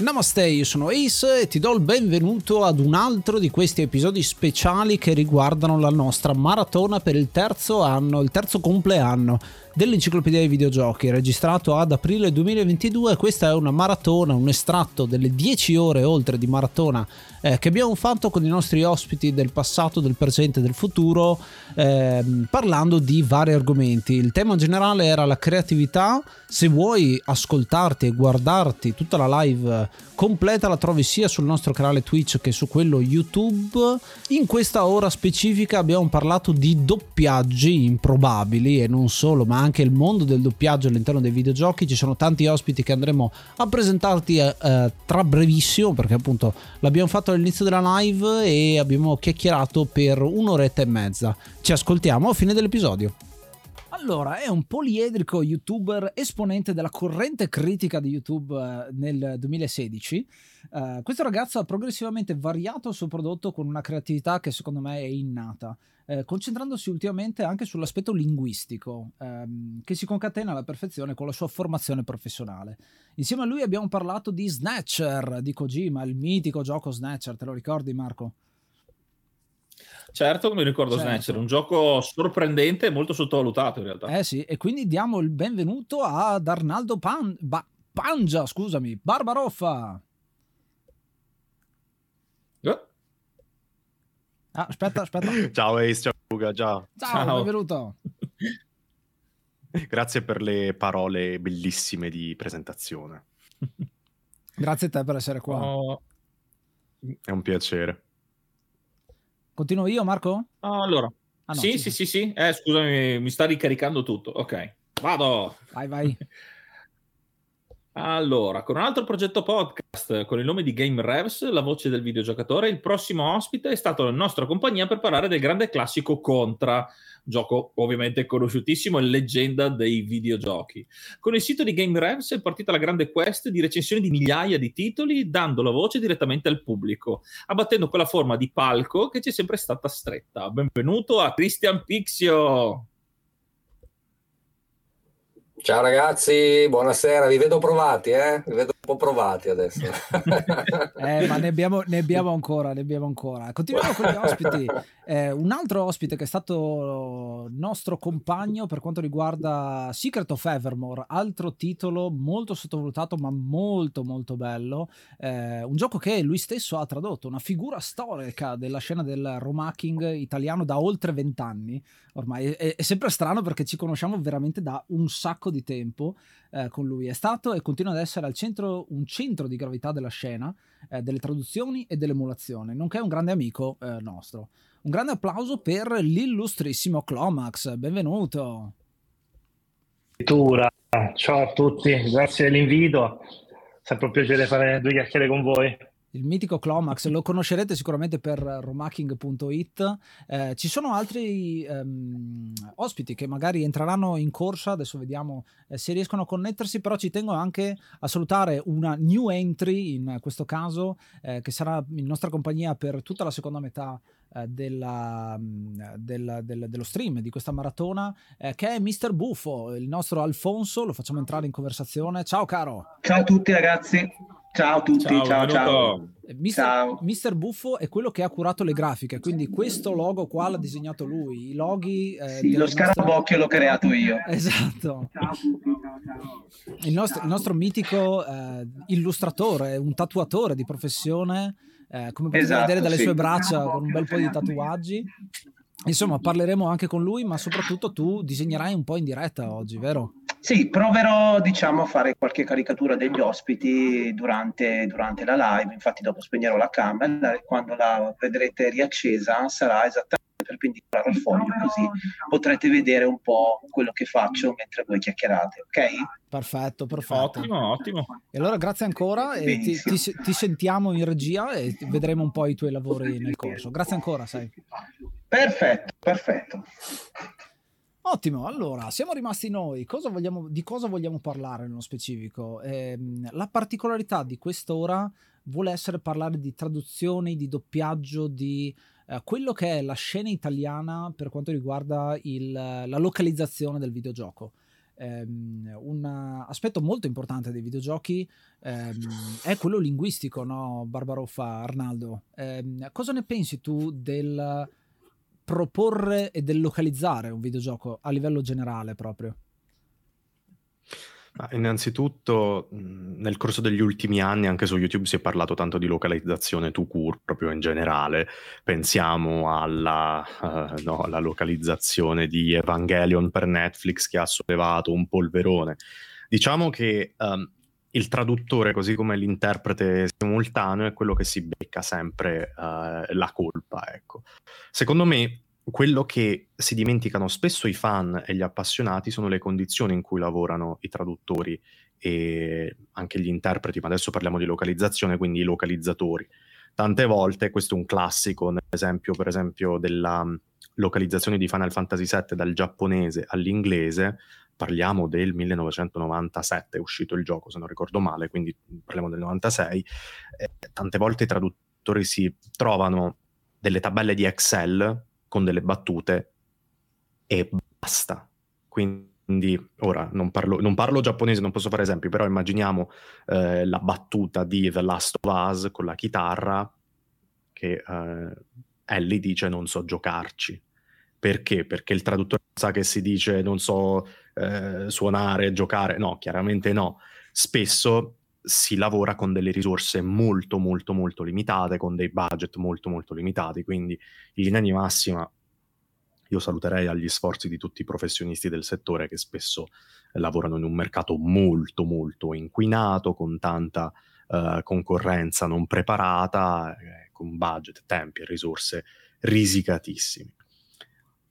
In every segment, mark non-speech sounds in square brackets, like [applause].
Namaste, io sono Ace e ti do il benvenuto ad un altro di questi episodi speciali che riguardano la nostra maratona per il terzo anno, il terzo compleanno dell'enciclopedia dei videogiochi, registrato ad aprile 2022. Questa è una maratona, un estratto delle 10 ore oltre di maratona eh, che abbiamo fatto con i nostri ospiti del passato, del presente e del futuro, eh, parlando di vari argomenti. Il tema generale era la creatività. Se vuoi ascoltarti e guardarti tutta la live completa, la trovi sia sul nostro canale Twitch che su quello YouTube. In questa ora specifica abbiamo parlato di doppiaggi improbabili e non solo, ma anche il mondo del doppiaggio all'interno dei videogiochi. Ci sono tanti ospiti che andremo a presentarti eh, eh tra brevissimo, perché appunto l'abbiamo fatto all'inizio della live e abbiamo chiacchierato per un'oretta e mezza. Ci ascoltiamo a fine dell'episodio. Allora, è un poliedrico youtuber esponente della corrente critica di YouTube eh, nel 2016. Uh, questo ragazzo ha progressivamente variato il suo prodotto con una creatività che secondo me è innata, eh, concentrandosi ultimamente anche sull'aspetto linguistico, ehm, che si concatena alla perfezione con la sua formazione professionale. Insieme a lui abbiamo parlato di Snatcher di Kojima, il mitico gioco Snatcher, te lo ricordi Marco? Certo, mi ricordo certo. Snatcher, un gioco sorprendente e molto sottovalutato in realtà. Eh sì, e quindi diamo il benvenuto ad Arnaldo Pan... ba... Pangia, scusami, Barbaroffa. Eh? Ah, aspetta, aspetta. [laughs] ciao Ace, ciao Luca, ciao. Ciao, ciao. benvenuto. [laughs] Grazie per le parole bellissime di presentazione. [laughs] Grazie a te per essere qua. Oh. È un piacere. Continuo io, Marco? allora, ah, no, sì, sì, sì, sì, eh, scusami, mi sta ricaricando tutto. Ok, vado. Vai, vai. Allora, con un altro progetto podcast con il nome di Game Revs, la voce del videogiocatore, il prossimo ospite è stato la nostra compagnia per parlare del grande classico Contra, gioco ovviamente conosciutissimo e leggenda dei videogiochi. Con il sito di Game Revs è partita la grande quest di recensioni di migliaia di titoli, dando la voce direttamente al pubblico, abbattendo quella forma di palco che ci è sempre stata stretta. Benvenuto a Christian Pixio! Ciao ragazzi, buonasera, vi vedo provati, eh? Vi vedo un po' provati adesso. [laughs] eh, ma ne abbiamo, ne abbiamo, ancora, ne abbiamo ancora. Continuiamo con gli ospiti. Eh, un altro ospite che è stato nostro compagno per quanto riguarda Secret of Evermore, altro titolo molto sottovalutato ma molto molto bello. Eh, un gioco che lui stesso ha tradotto, una figura storica della scena del romacking italiano da oltre vent'anni. Ormai è, è sempre strano perché ci conosciamo veramente da un sacco di tempo eh, con lui. È stato e continua ad essere al centro, un centro di gravità della scena, eh, delle traduzioni e dell'emulazione, nonché un grande amico eh, nostro. Un grande applauso per l'illustrissimo Clomax, benvenuto. Ciao a tutti, grazie dell'invito, sempre un piacere fare due chiacchiere con voi il mitico Clomax, lo conoscerete sicuramente per romacking.it. Eh, ci sono altri ehm, ospiti che magari entreranno in corsa, adesso vediamo eh, se riescono a connettersi, però ci tengo anche a salutare una new entry in questo caso, eh, che sarà in nostra compagnia per tutta la seconda metà eh, della, della, del, dello stream di questa maratona, eh, che è Mr. Buffo, il nostro Alfonso, lo facciamo entrare in conversazione. Ciao caro! Ciao a tutti ragazzi! Ciao a tutti, ciao ciao. ciao. Eh, Mister, ciao. Mister, Buffo è quello che ha curato le grafiche, quindi questo logo qua l'ha disegnato lui. I loghi. Eh, sì, lo scarabocchio l'ho creato io. Esatto. Ciao, il, nostro, il nostro mitico eh, illustratore, un tatuatore di professione, eh, come potete esatto, vedere dalle sì. sue braccia, con un bel po' di tatuaggi. Insomma, parleremo anche con lui, ma soprattutto tu disegnerai un po' in diretta oggi, vero? Sì, proverò diciamo, a fare qualche caricatura degli ospiti durante, durante la live, infatti dopo spegnerò la camera e quando la vedrete riaccesa sarà esattamente perpendicolare al foglio, così potrete vedere un po' quello che faccio mentre voi chiacchierate, ok? Perfetto, perfetto. Ottimo, ottimo. E allora grazie ancora e ti, ti, ti, sentiamo in regia e vedremo un po' i tuoi lavori nel corso. Grazie ancora, sai. Perfetto, perfetto. Ottimo, allora siamo rimasti noi. Cosa vogliamo, di cosa vogliamo parlare nello specifico? Eh, la particolarità di quest'ora vuole essere parlare di traduzioni, di doppiaggio, di eh, quello che è la scena italiana per quanto riguarda il, la localizzazione del videogioco. Um, un aspetto molto importante dei videogiochi um, è quello linguistico, no? Barbaroffa, Arnaldo. Um, cosa ne pensi tu del proporre e del localizzare un videogioco a livello generale proprio? Innanzitutto, nel corso degli ultimi anni anche su YouTube si è parlato tanto di localizzazione to cure, proprio in generale. Pensiamo alla, uh, no, alla localizzazione di Evangelion per Netflix che ha sollevato un polverone. Diciamo che um, il traduttore, così come l'interprete simultaneo, è quello che si becca sempre uh, la colpa. Ecco. Secondo me, quello che si dimenticano spesso i fan e gli appassionati sono le condizioni in cui lavorano i traduttori e anche gli interpreti, ma adesso parliamo di localizzazione, quindi i localizzatori. Tante volte, questo è un classico, nell'esempio per esempio della localizzazione di Final Fantasy VII dal giapponese all'inglese, parliamo del 1997, è uscito il gioco se non ricordo male, quindi parliamo del 96, eh, tante volte i traduttori si trovano delle tabelle di Excel con delle battute e basta. Quindi ora non parlo, non parlo giapponese, non posso fare esempi, però immaginiamo eh, la battuta di The Last of Us con la chitarra che eh, Ellie dice non so giocarci. Perché? Perché il traduttore sa che si dice non so eh, suonare, giocare. No, chiaramente no. Spesso si lavora con delle risorse molto molto molto limitate, con dei budget molto molto limitati, quindi in linea di massima io saluterei agli sforzi di tutti i professionisti del settore che spesso lavorano in un mercato molto molto inquinato, con tanta uh, concorrenza non preparata, eh, con budget, tempi e risorse risicatissimi.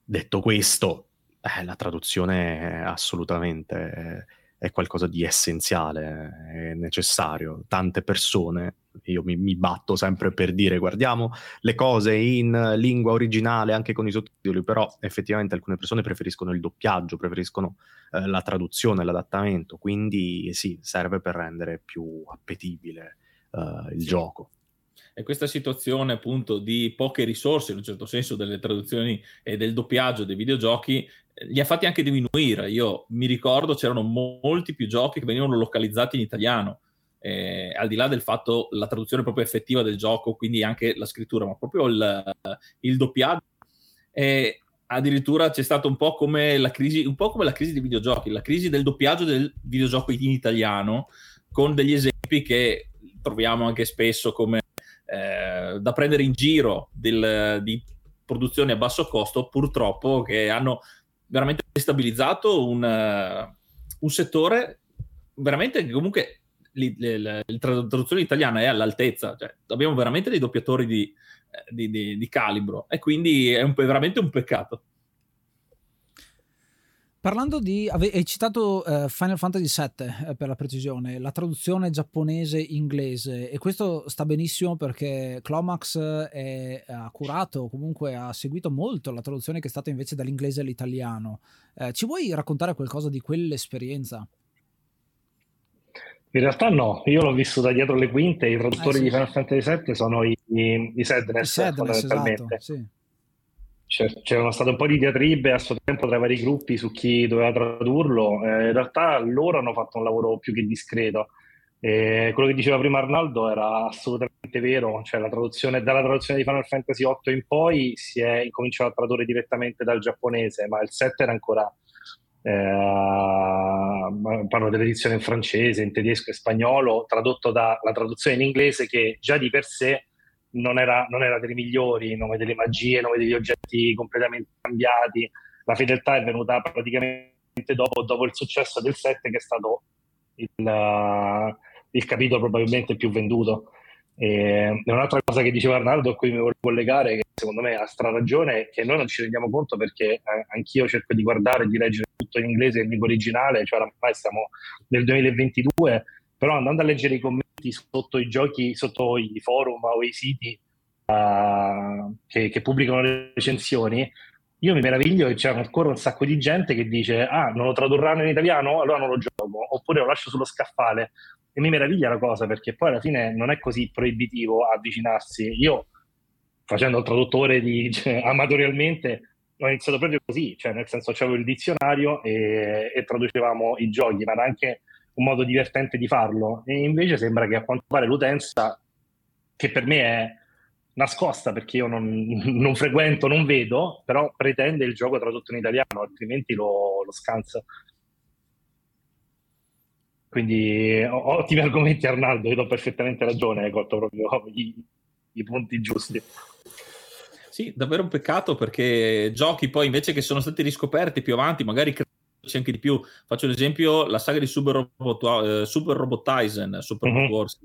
Detto questo, eh, la traduzione è assolutamente è qualcosa di essenziale, è necessario. Tante persone, io mi, mi, batto sempre per dire guardiamo le cose in lingua originale anche con i sottotitoli, però effettivamente alcune persone preferiscono il doppiaggio, preferiscono eh, la traduzione, l'adattamento, quindi sì, serve per rendere più appetibile eh, il sì. gioco. E questa situazione appunto di poche risorse, in un certo senso, delle traduzioni e del doppiaggio dei videogiochi, li ha fatti anche diminuire. Io mi ricordo c'erano mo- molti più giochi che venivano localizzati in italiano. Eh, al di là del fatto la traduzione proprio effettiva del gioco, quindi anche la scrittura, ma proprio il, il doppiaggio. E addirittura c'è stato un po' come la crisi, un po' come la crisi dei videogiochi, la crisi del doppiaggio del videogioco in italiano, con degli esempi che troviamo anche spesso come eh, da prendere in giro del, di produzioni a basso costo, purtroppo che hanno veramente stabilizzato un, uh, un settore veramente che comunque la traduzione italiana è all'altezza, cioè, abbiamo veramente dei doppiatori di, eh, di, di, di calibro e quindi è un, veramente un peccato. Parlando di, hai citato uh, Final Fantasy VII eh, per la precisione, la traduzione giapponese-inglese e questo sta benissimo perché Clomax è, ha curato, comunque ha seguito molto la traduzione che è stata invece dall'inglese all'italiano. Eh, ci vuoi raccontare qualcosa di quell'esperienza? In realtà no, io l'ho visto da dietro le quinte, i traduttori eh sì. di Final Fantasy VII sono i, i, i Sadness, I Sadness esatto, sì c'erano state un po' di diatribe a suo tempo tra i vari gruppi su chi doveva tradurlo. Eh, in realtà loro hanno fatto un lavoro più che discreto. E quello che diceva prima Arnaldo era assolutamente vero, cioè la traduzione, dalla traduzione di Final Fantasy VIII in poi si è incominciato a tradurre direttamente dal giapponese, ma il 7 era ancora, eh, parlo dell'edizione in francese, in tedesco e spagnolo, tradotto dalla traduzione in inglese che già di per sé non era, non era delle migliori, nome delle magie, nome degli oggetti completamente cambiati, la fedeltà è venuta praticamente dopo, dopo il successo del 7 che è stato il, uh, il capitolo probabilmente più venduto. E un'altra cosa che diceva Arnaldo a cui mi volevo collegare, che secondo me ha stra ragione, è che noi non ci rendiamo conto perché eh, anch'io cerco di guardare e di leggere tutto in inglese in lingua originale, cioè ormai siamo nel 2022, però andando a leggere i commenti sotto i giochi, sotto i forum o i siti uh, che, che pubblicano le recensioni, io mi meraviglio che c'è ancora un sacco di gente che dice ah non lo tradurranno in italiano? Allora non lo gioco. Oppure lo lascio sullo scaffale. E mi meraviglia la cosa perché poi alla fine non è così proibitivo avvicinarsi. Io facendo il traduttore di, cioè, amatorialmente ho iniziato proprio così. Cioè nel senso avevo il dizionario e, e traducevamo i giochi ma era anche un modo divertente di farlo e invece sembra che a quanto pare l'utenza che per me è nascosta perché io non, [laughs] non, frequento, non vedo, però pretende il gioco tradotto in italiano, altrimenti lo, lo scansa. Quindi ottimi argomenti Arnaldo, io do perfettamente ragione, hai colto proprio [laughs] i, i punti giusti. Sì, davvero un peccato perché giochi poi invece che sono stati riscoperti più avanti, magari anche di più. Faccio l'esempio, la saga di Super Robot, uh, Super Robot Tyson, Super mm-hmm. Wars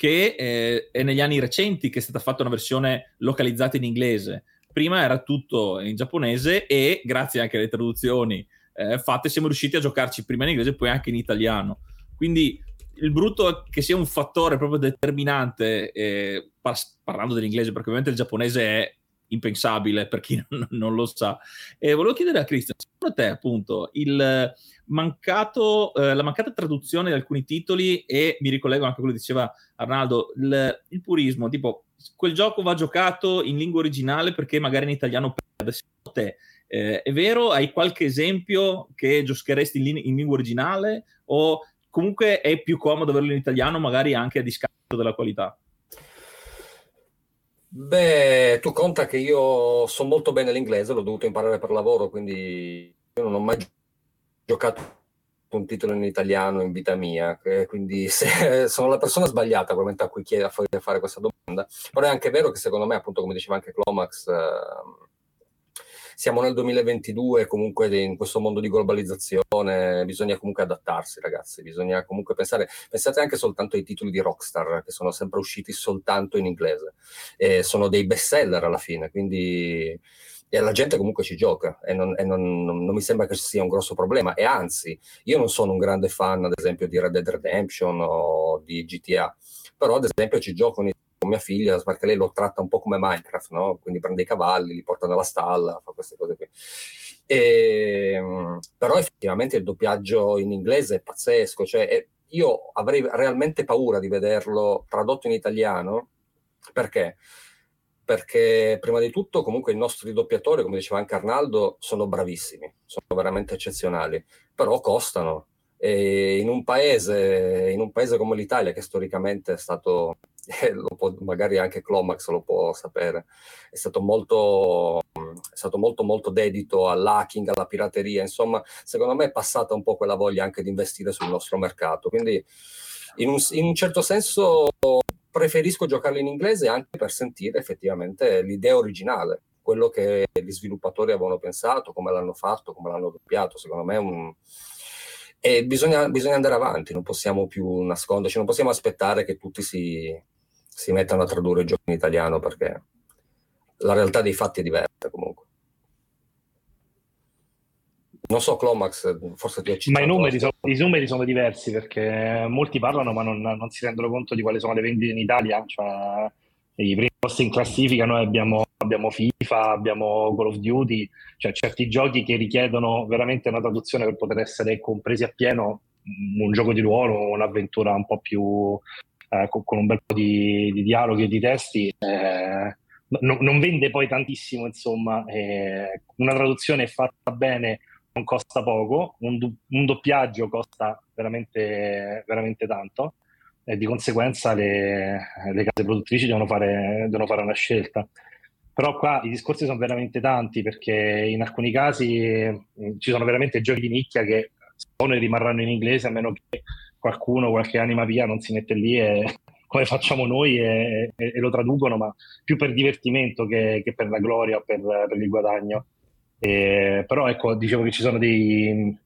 che eh, è negli anni recenti che è stata fatta una versione localizzata in inglese. Prima era tutto in giapponese e grazie anche alle traduzioni eh, fatte siamo riusciti a giocarci prima in inglese e poi anche in italiano. Quindi il brutto è che sia un fattore proprio determinante, eh, parlando dell'inglese, perché ovviamente il giapponese è impensabile per chi [laughs] non, non lo sa. E volevo chiedere a Cristian, secondo te appunto il mancato, eh, la mancata traduzione di alcuni titoli e mi ricollego anche a quello che diceva Arnaldo, il, il, purismo, tipo quel gioco va giocato in lingua originale perché magari in italiano perde. Secondo te eh, è vero? Hai qualche esempio che giocheresti in, in, lingua originale o comunque è più comodo averlo in italiano magari anche a discapito della qualità? Beh, tu conta che io so molto bene l'inglese, l'ho dovuto imparare per lavoro, quindi io non ho mai giocato un titolo in italiano in vita mia, quindi [laughs] se, sono la persona sbagliata probabilmente a cui chiede a fare questa domanda. Però è anche vero che secondo me, appunto, come diceva anche Clomax, eh, siamo nel 2022, comunque in questo mondo di globalizzazione bisogna comunque adattarsi, ragazzi, bisogna comunque pensare, pensate anche soltanto ai titoli di Rockstar, che sono sempre usciti soltanto in inglese, e sono dei best seller alla fine, quindi e la gente comunque ci gioca e, non, e non, non, non, mi sembra che ci sia un grosso problema e anzi io non sono un grande fan ad esempio di Red Dead Redemption o di GTA però ad esempio ci gioco con mia figlia perché lei lo tratta un po' come Minecraft no? quindi prende i cavalli, li porta nella stalla fa queste cose qui e, ehm, però effettivamente il doppiaggio in inglese è pazzesco cioè, è, io avrei realmente paura di vederlo tradotto in italiano perché? perché prima di tutto comunque i nostri doppiatori, come diceva anche Arnaldo, sono bravissimi, sono veramente eccezionali, però costano. E in un paese, in un paese come l'Italia, che storicamente è stato, [laughs] eh, può, magari anche Clomax lo può sapere, è stato molto, è stato molto, molto dedito all'hacking, alla pirateria, insomma, secondo me è passata un po' quella voglia anche di investire sul nostro mercato. Quindi in un, in un certo senso preferisco giocarlo in inglese anche per sentire effettivamente l'idea originale, quello che gli sviluppatori avevano pensato, come l'hanno fatto, come l'hanno doppiato. Secondo me è un... E bisogna, bisogna, andare avanti, non possiamo più nasconderci, non possiamo aspettare che tutti si, si mettano a tradurre il gioco in italiano perché la realtà dei fatti è diversa comunque. Non so, Clomax, forse ti ho citato. Ma i numeri, sono, i numeri, sono, diversi perché molti parlano ma non, non, si rendono conto di quali sono le vendite in Italia. Cioè, I primi posti in classifica noi abbiamo, abbiamo, FIFA, abbiamo Call of Duty, cioè certi giochi che richiedono veramente una traduzione per poter essere compresi appieno, un gioco di ruolo, un'avventura un po' più eh, con, con, un bel po' di, di dialoghi e di testi. Eh, non, non vende poi tantissimo, insomma, eh, una traduzione fatta bene non costa poco, un, un doppiaggio costa veramente, veramente tanto. e di conseguenza le, le case produttrici devono fare, devono fare una scelta. Però qua i discorsi sono veramente tanti perché in alcuni casi mh, ci sono veramente giochi di nicchia che sono e rimarranno in inglese a meno che qualcuno, qualche anima via non si mette lì e [laughs] come facciamo noi e, e, e lo traducono, ma più per divertimento che, che per la gloria o per, per il guadagno. E, però ecco, dicevo che ci sono dei,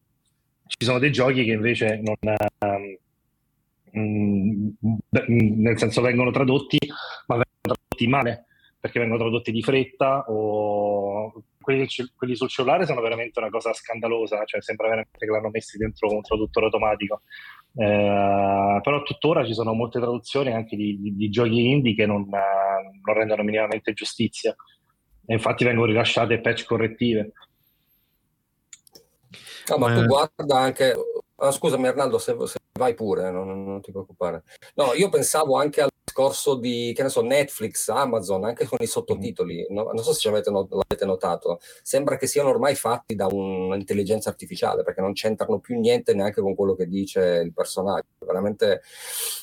ci sono dei giochi che invece non, um, nel senso vengono tradotti, ma vengono tradotti male perché vengono tradotti di fretta o quelli, quelli, sul cellulare sono veramente una cosa scandalosa, cioè sembra veramente che l'hanno messi dentro un traduttore automatico. Eh, però tuttora ci sono molte traduzioni anche di, di, di giochi indie che non, non, rendono minimamente giustizia e infatti vengono rilasciate patch correttive. No, ma tu eh. guarda anche Ah, scusami Arnaldo, se, se vai pure, non, non, ti preoccupare. No, io pensavo anche al discorso di, che ne so, Netflix, Amazon, anche con i sottotitoli. No, non so se avete, l'avete notato. Sembra che siano ormai fatti da un'intelligenza artificiale, perché non c'entrano più niente neanche con quello che dice il personaggio. Veramente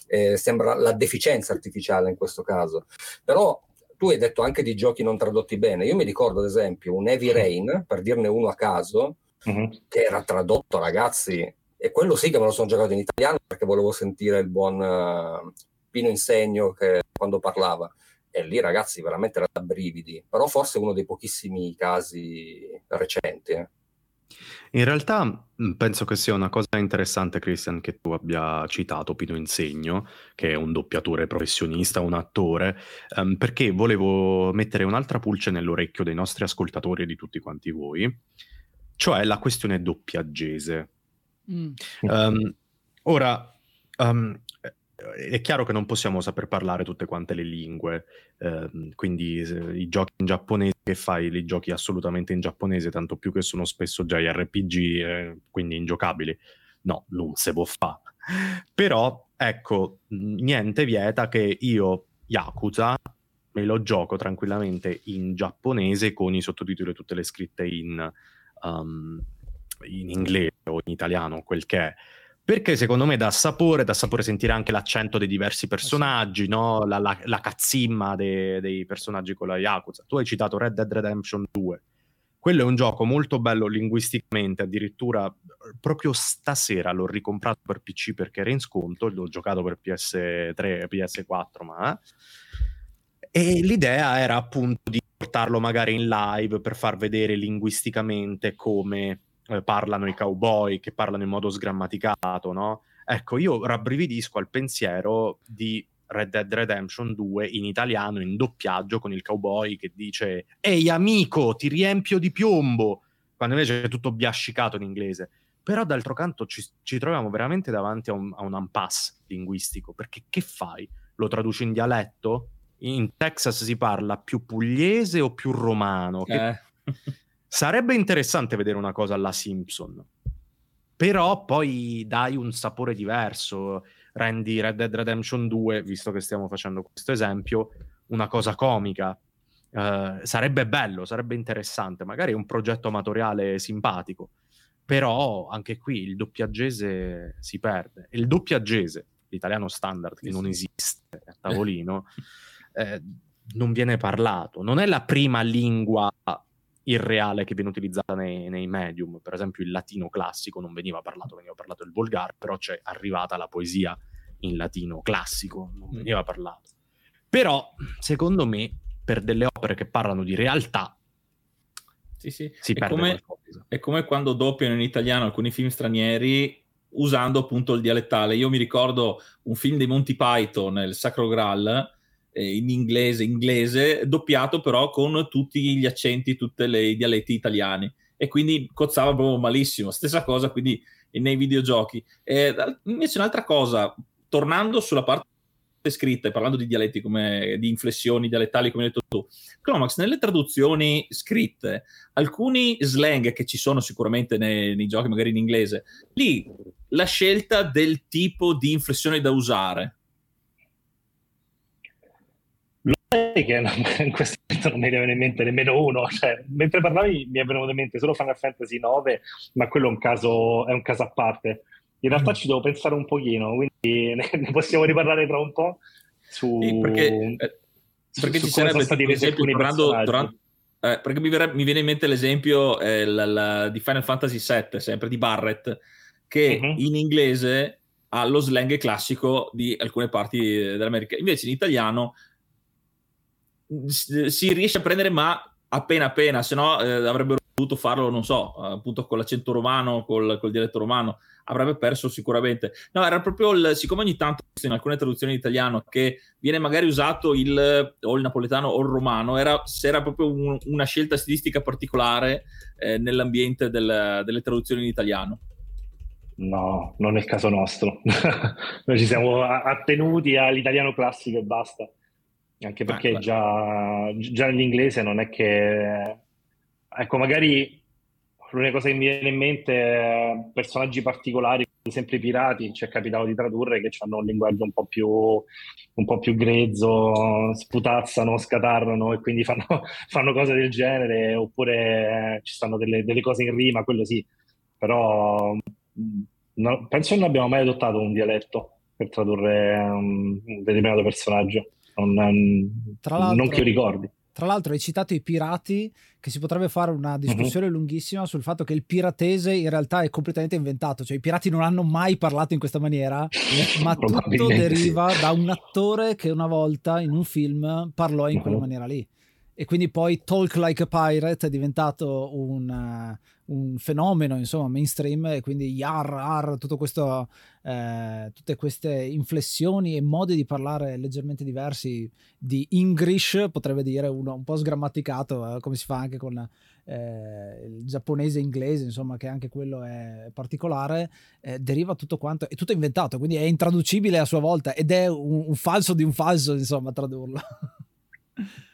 eh, sembra la deficienza artificiale in questo caso. Però tu hai detto anche di giochi non tradotti bene. Io mi ricordo, ad esempio, un Heavy Rain, per dirne uno a caso, uh-huh. che era tradotto, ragazzi, e quello sì che me lo sono giocato in italiano perché volevo sentire il buon uh, Pino Insegno che, quando parlava. E lì ragazzi veramente era da brividi, però forse uno dei pochissimi casi recenti. Eh. In realtà mm, penso che sia una cosa interessante, Christian, che tu abbia citato Pino Insegno, che è un doppiatore professionista, un attore, um, perché volevo mettere un'altra pulce nell'orecchio dei nostri ascoltatori e di tutti quanti voi, cioè la questione doppiaggese. Mm. Um, ora, um, è chiaro che non possiamo saper parlare tutte quante le lingue, ehm, quindi i giochi in giapponese che fai li giochi assolutamente in giapponese, tanto più che sono spesso già JRPG, eh, quindi ingiocabili. No, non se può fare. Però, ecco, niente vieta che io, Yakuza, me lo gioco tranquillamente in giapponese con i sottotitoli e tutte le scritte in, um, in inglese in italiano, quel che è. Perché secondo me dà sapore, dà sapore sentire anche l'accento dei diversi personaggi, no? la, la, la cazzimma de, dei personaggi con la Yakuza. Tu hai citato Red Dead Redemption 2. Quello è un gioco molto bello linguisticamente, addirittura proprio stasera l'ho ricomprato per PC perché era in sconto, l'ho giocato per PS3 e PS4, ma... E l'idea era appunto di portarlo magari in live per far vedere linguisticamente come eh, parlano i cowboy, che parlano in modo sgrammaticato, no? Ecco, io rabbrividisco al pensiero di Red Dead Redemption 2 in italiano, in doppiaggio, con il cowboy che dice Ehi amico, ti riempio di piombo, quando invece è tutto biascicato in inglese. Però d'altro canto ci, ci troviamo veramente davanti a un, a un impasse linguistico, perché che fai? Lo traduci in dialetto? In Texas si parla più pugliese o più romano? Che... Eh. [laughs] Sarebbe interessante vedere una cosa alla Simpson, però poi dai un sapore diverso, rendi Red Dead Redemption 2, visto che stiamo facendo questo esempio, una cosa comica. Uh, sarebbe bello, sarebbe interessante, magari un progetto amatoriale simpatico, però anche qui il doppiaggese si perde. il doppiaggese, l'italiano standard che non esiste a tavolino, [laughs] eh, non viene parlato. Non è la prima lingua irreale che viene utilizzata nei, nei, medium. Per esempio, il latino classico non veniva parlato, veniva parlato il volgare, però c'è arrivata la poesia in latino classico, non mm. veniva parlato. Però, secondo me, per delle opere che parlano di realtà, sì, sì. si è perde come, qualcosa. È come quando doppiano in italiano alcuni film stranieri usando appunto il dialettale. Io mi ricordo un film dei Monty Python, Il Sacro Graal, eh, in inglese, inglese, doppiato però con tutti gli accenti, tutti i dialetti italiani. E quindi cozzava proprio malissimo. Stessa cosa quindi nei videogiochi. E, invece un'altra cosa, tornando sulla parte scritta e parlando di dialetti come di inflessioni dialettali come hai detto tu Chromax nelle traduzioni scritte alcuni slang che ci sono sicuramente nei, nei giochi magari in inglese lì la scelta del tipo di inflessione da usare che [laughs] in questo momento non mi viene in mente nemmeno uno. Cioè, mentre parlavi mi è venuto in mente solo Final Fantasy IX, ma quello è un caso, è un caso a parte. In realtà ci devo pensare un pochino, quindi [laughs] ne, possiamo riparlare tra un po' su... Sì, perché, eh, perché su ci sarebbe stati resi esempio, alcuni durante, eh, perché mi, verrebbe- mi viene in mente l'esempio eh, la- la- di Final Fantasy VII, sempre di Barrett, che Mhm. in inglese ha lo slang classico di alcune parti eh, dell'America. Invece in italiano si riesce a prendere, ma appena appena, se no eh, avrebbero dovuto farlo, non so, appunto con l'accento romano, col, col dialetto romano, avrebbe perso sicuramente. No, era proprio il, siccome ogni tanto in alcune traduzioni in italiano che viene magari usato il o il napoletano o il romano, era, era proprio un- una scelta stilistica particolare eh, nell'ambiente del- delle traduzioni in italiano. No, non è il caso nostro. [laughs] Noi ci siamo attenuti all'italiano classico e basta. Anche perché Ah, già, già l'inglese non è che... Ecco, magari l'unica cosa che mi viene in mente è personaggi particolari, ad esempio i pirati, ci è capitato di tradurre che hanno un linguaggio un po' più, un po' più grezzo, sputazzano, scatarrano e quindi fanno, [laughs] fanno cose del genere, oppure ci stanno delle, delle cose in rima, quello sì. Però mh, no- penso che non abbiamo mai adottato un dialetto per tradurre um, un determinato personaggio, non, l'altro- non che io ricordi. Tra l'altro hai citato i pirati, che si potrebbe fare una discussione Mhm. lunghissima sul fatto che il piratese in realtà è completamente inventato, cioè i pirati non hanno mai parlato in questa maniera, [laughs] ma tutto deriva da un attore che una volta in un film parlò in quella Mhm. maniera lì. E quindi poi Talk Like a Pirate è diventato un, eh, un fenomeno, insomma, mainstream, e quindi yar, ar, tutto questo, eh, tutte queste inflessioni e modi di parlare leggermente diversi di English, potrebbe dire uno un po' sgrammaticato, eh, come si fa anche con eh, il giapponese inglese, insomma, che anche quello è particolare, eh, deriva tutto quanto, è tutto inventato, quindi è intraducibile a sua volta ed è un, un falso di un falso, insomma, tradurlo. [laughs]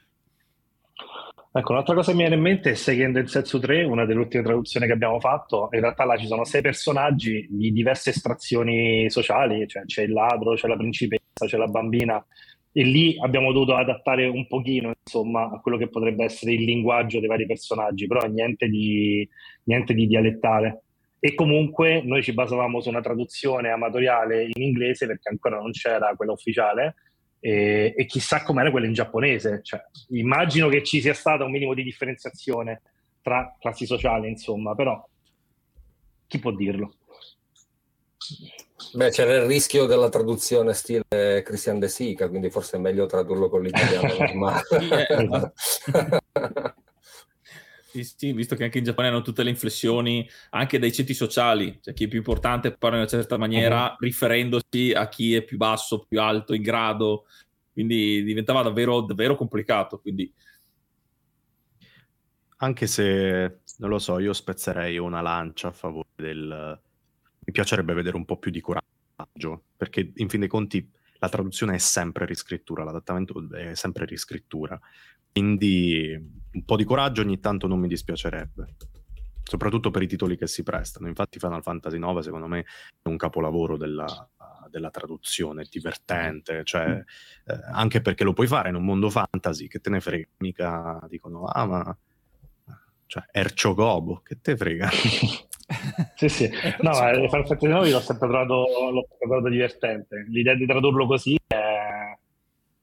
Ecco, un'altra cosa che mi viene in mente è Seiken Densetsu 3, una delle ultime traduzioni che abbiamo fatto. In realtà là ci sono sei personaggi di diverse estrazioni sociali, cioè c'è il ladro, c'è la principessa, c'è la bambina, e lì abbiamo dovuto adattare un pochino, insomma, a quello che potrebbe essere il linguaggio dei vari personaggi, però niente di, niente di dialettale. E comunque noi ci basavamo su una traduzione amatoriale in inglese perché ancora non c'era quella ufficiale e, e chissà com'era quella in giapponese. Cioè, immagino che ci sia stata un minimo di differenziazione tra classi sociali, insomma, però chi può dirlo? Beh, c'era il rischio della traduzione stile Christian De Sica, quindi forse è meglio tradurlo con l'italiano [laughs] normale. [laughs] Sì, Sì, visto che anche in Giappone hanno tutte le inflessioni anche dai ceti sociali, cioè chi è più importante parla in una certa maniera riferendosi a chi è più basso, più alto, in grado, quindi diventava davvero, davvero complicato. Quindi Anche se, non lo so, io spezzerei una lancia a favore del... Mi piacerebbe vedere un po' più di coraggio, perché in fin dei conti la traduzione è sempre riscrittura, l'adattamento è sempre riscrittura. Quindi un po' di coraggio ogni tanto non mi dispiacerebbe, soprattutto per i titoli che si prestano. Infatti Final Fantasy IX secondo me è un capolavoro della, della traduzione, divertente, cioè, eh, anche perché lo puoi fare in un mondo fantasy, che te ne frega, mica dicono, ah ma... Cioè, Erciogobo, che te frega? [laughs] Sì, sì. [laughs] No, ma Final Fantasy IX l'ho sempre trovato, l'ho sempre trovato divertente. L'idea di tradurlo così è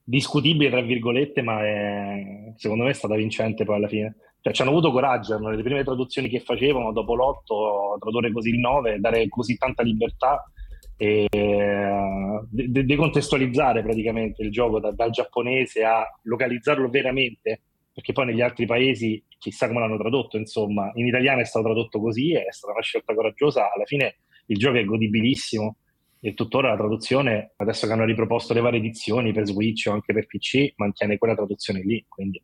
discutibile, tra virgolette, ma è, secondo me è stata vincente poi alla fine. Cioè, ci hanno avuto coraggio, erano le prime traduzioni che facevano dopo l'8, tradurre così il 9, dare così tanta libertà e de- decontestualizzare praticamente il gioco da- dal giapponese a localizzarlo veramente, perché poi negli altri paesi chissà come l'hanno tradotto, insomma, in italiano è stato tradotto così, è stata una scelta coraggiosa, alla fine il gioco è godibilissimo e tuttora la traduzione, adesso che hanno riproposto le varie edizioni per Switch o anche per PC, mantiene quella traduzione lì, quindi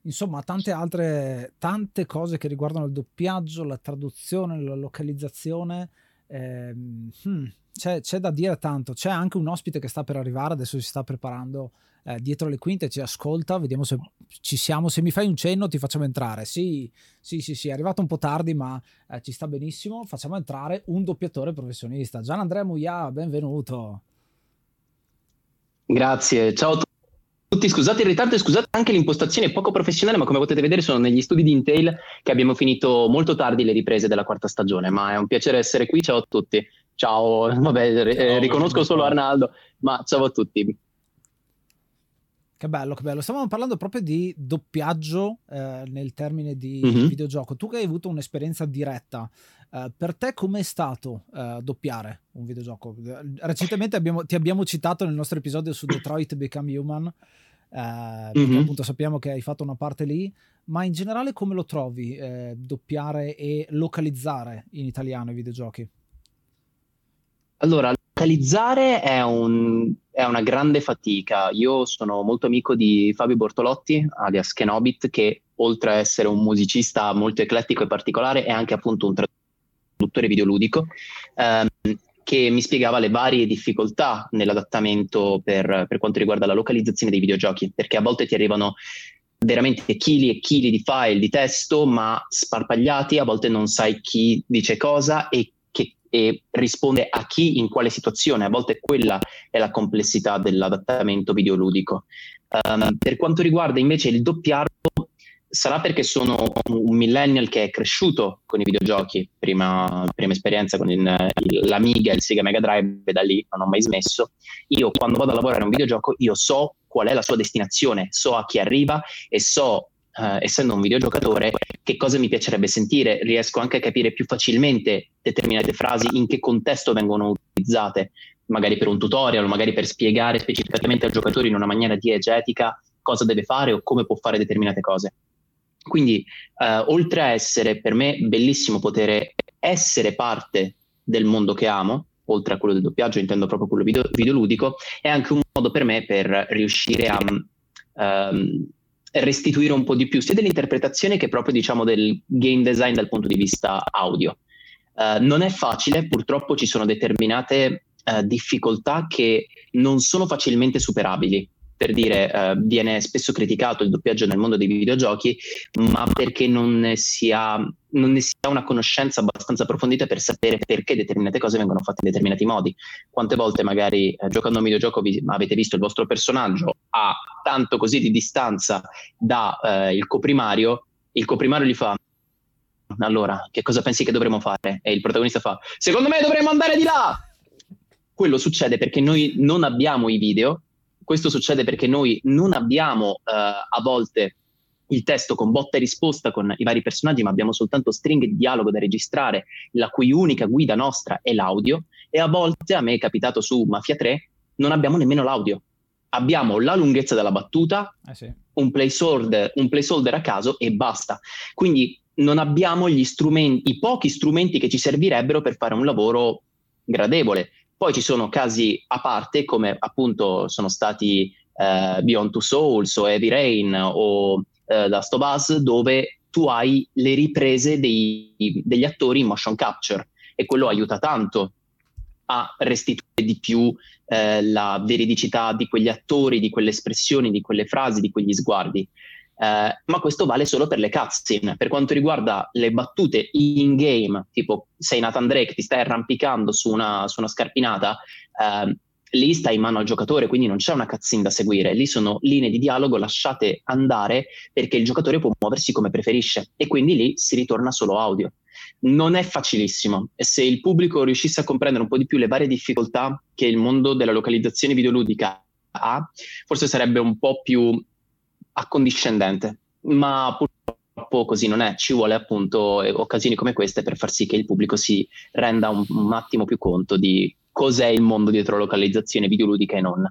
Insomma, tante altre tante cose che riguardano il doppiaggio, la traduzione, la localizzazione. ehm, hmm, c'è, c'è da dire tanto. C'è anche un ospite che sta per arrivare, adesso si sta preparando eh, dietro le quinte, ci ascolta, vediamo se ci siamo. Se mi fai un cenno ti facciamo entrare. Sì, sì, sì, sì, è arrivato un po' tardi, ma eh, ci sta benissimo. Facciamo entrare un doppiatore professionista. Gian Andrea Muia, benvenuto. Grazie, ciao a tutti tutti, scusate il ritardo e scusate anche l'impostazione poco professionale, ma come potete vedere sono negli studi di Intel che abbiamo finito molto tardi le riprese della quarta stagione, ma è un piacere essere qui, ciao a tutti. Ciao, [laughs] vabbè, eh, riconosco solo Arnaldo, ma ciao a tutti. Che bello, che bello. Stavamo parlando proprio di doppiaggio eh, nel termine di mm-hmm. videogioco. Tu che hai avuto un'esperienza diretta, eh, per te com'è stato eh, doppiare un videogioco? Recentemente abbiamo, ti abbiamo citato nel nostro episodio su Detroit Become Human, mm-hmm. perché appunto sappiamo che hai fatto una parte lì, ma in generale come lo trovi eh, doppiare e localizzare in italiano i videogiochi? Allora, localizzare è, un, è, una grande fatica. Io sono molto amico di Fabio Bortolotti, alias Kenobit, che oltre a essere un musicista molto eclettico e particolare, è anche appunto un traduttore videoludico, ehm, che mi spiegava le varie difficoltà nell'adattamento per, per quanto riguarda la localizzazione dei videogiochi, perché a volte ti arrivano veramente chili e chili di file, di testo, ma sparpagliati, a volte non sai chi dice cosa e e risponde a chi in quale situazione. A volte quella è la complessità dell'adattamento videoludico. Um, per quanto riguarda invece il doppiarlo, sarà perché sono un millennial che è cresciuto con i videogiochi, prima, prima esperienza con il, il, l'Amiga il Sega Mega Drive, da lì non ho mai smesso. Io quando vado a lavorare a un videogioco, io so qual è la sua destinazione, so a chi arriva e so Uh, essendo un videogiocatore, che cosa mi piacerebbe sentire, riesco anche a capire più facilmente determinate frasi, in che contesto vengono utilizzate, magari per un tutorial magari per spiegare specificamente al giocatore in una maniera diegetica cosa deve fare o come può fare determinate cose. Quindi, uh, oltre a essere per me bellissimo poter essere parte del mondo che amo, oltre a quello del doppiaggio, intendo proprio quello video, videoludico, è anche un modo per me per riuscire a um, restituire un po' di più sia dell'interpretazione che proprio diciamo del game design dal punto di vista audio. Uh, non è facile, purtroppo ci sono determinate uh, difficoltà che non sono facilmente superabili per dire, eh, viene spesso criticato il doppiaggio nel mondo dei videogiochi, ma perché non ne, si ha, non ne si una conoscenza abbastanza approfondita per sapere perché determinate cose vengono fatte in determinati modi. Quante volte magari eh, giocando a un videogioco vi, avete visto il vostro personaggio a tanto così di distanza dal eh, coprimario, il coprimario gli fa allora, che cosa pensi che dovremmo fare? E il protagonista fa, secondo me dovremmo andare di là! Quello succede perché noi non abbiamo i video questo succede perché noi non abbiamo eh, a volte il testo con botta e risposta con i vari personaggi, ma abbiamo soltanto stringhe di dialogo da registrare, la cui unica guida nostra è l'audio. E a volte, a me è capitato su Mafia 3, non abbiamo nemmeno l'audio. Abbiamo la lunghezza della battuta, eh sì. un, placeholder, un placeholder a caso e basta. Quindi non abbiamo gli strumenti, i pochi strumenti che ci servirebbero per fare un lavoro gradevole. Poi ci sono casi a parte, come appunto sono stati eh, Beyond Two Souls o Heavy Rain o eh, Last of Us, dove tu hai le riprese dei, degli attori in motion capture e quello aiuta tanto a restituire di più eh, la veridicità di quegli attori, di quelle espressioni, di quelle frasi, di quegli sguardi. Eh, ma questo vale solo per le cutscene. Per quanto riguarda le battute in game, tipo sei Nathan Drake, ti stai arrampicando su una, su una scarpinata, eh, lì sta in mano al giocatore, quindi non c'è una cutscene da seguire, lì sono linee di dialogo lasciate andare perché il giocatore può muoversi come preferisce e quindi lì si ritorna solo audio. Non è facilissimo e se il pubblico riuscisse a comprendere un po' di più le varie difficoltà che il mondo della localizzazione videoludica ha, forse sarebbe un po' più accondiscendente, ma purtroppo così non è, ci vuole appunto occasioni come queste per far sì che il pubblico si renda un, un attimo più conto di cos'è il mondo dietro localizzazione videoludica e non.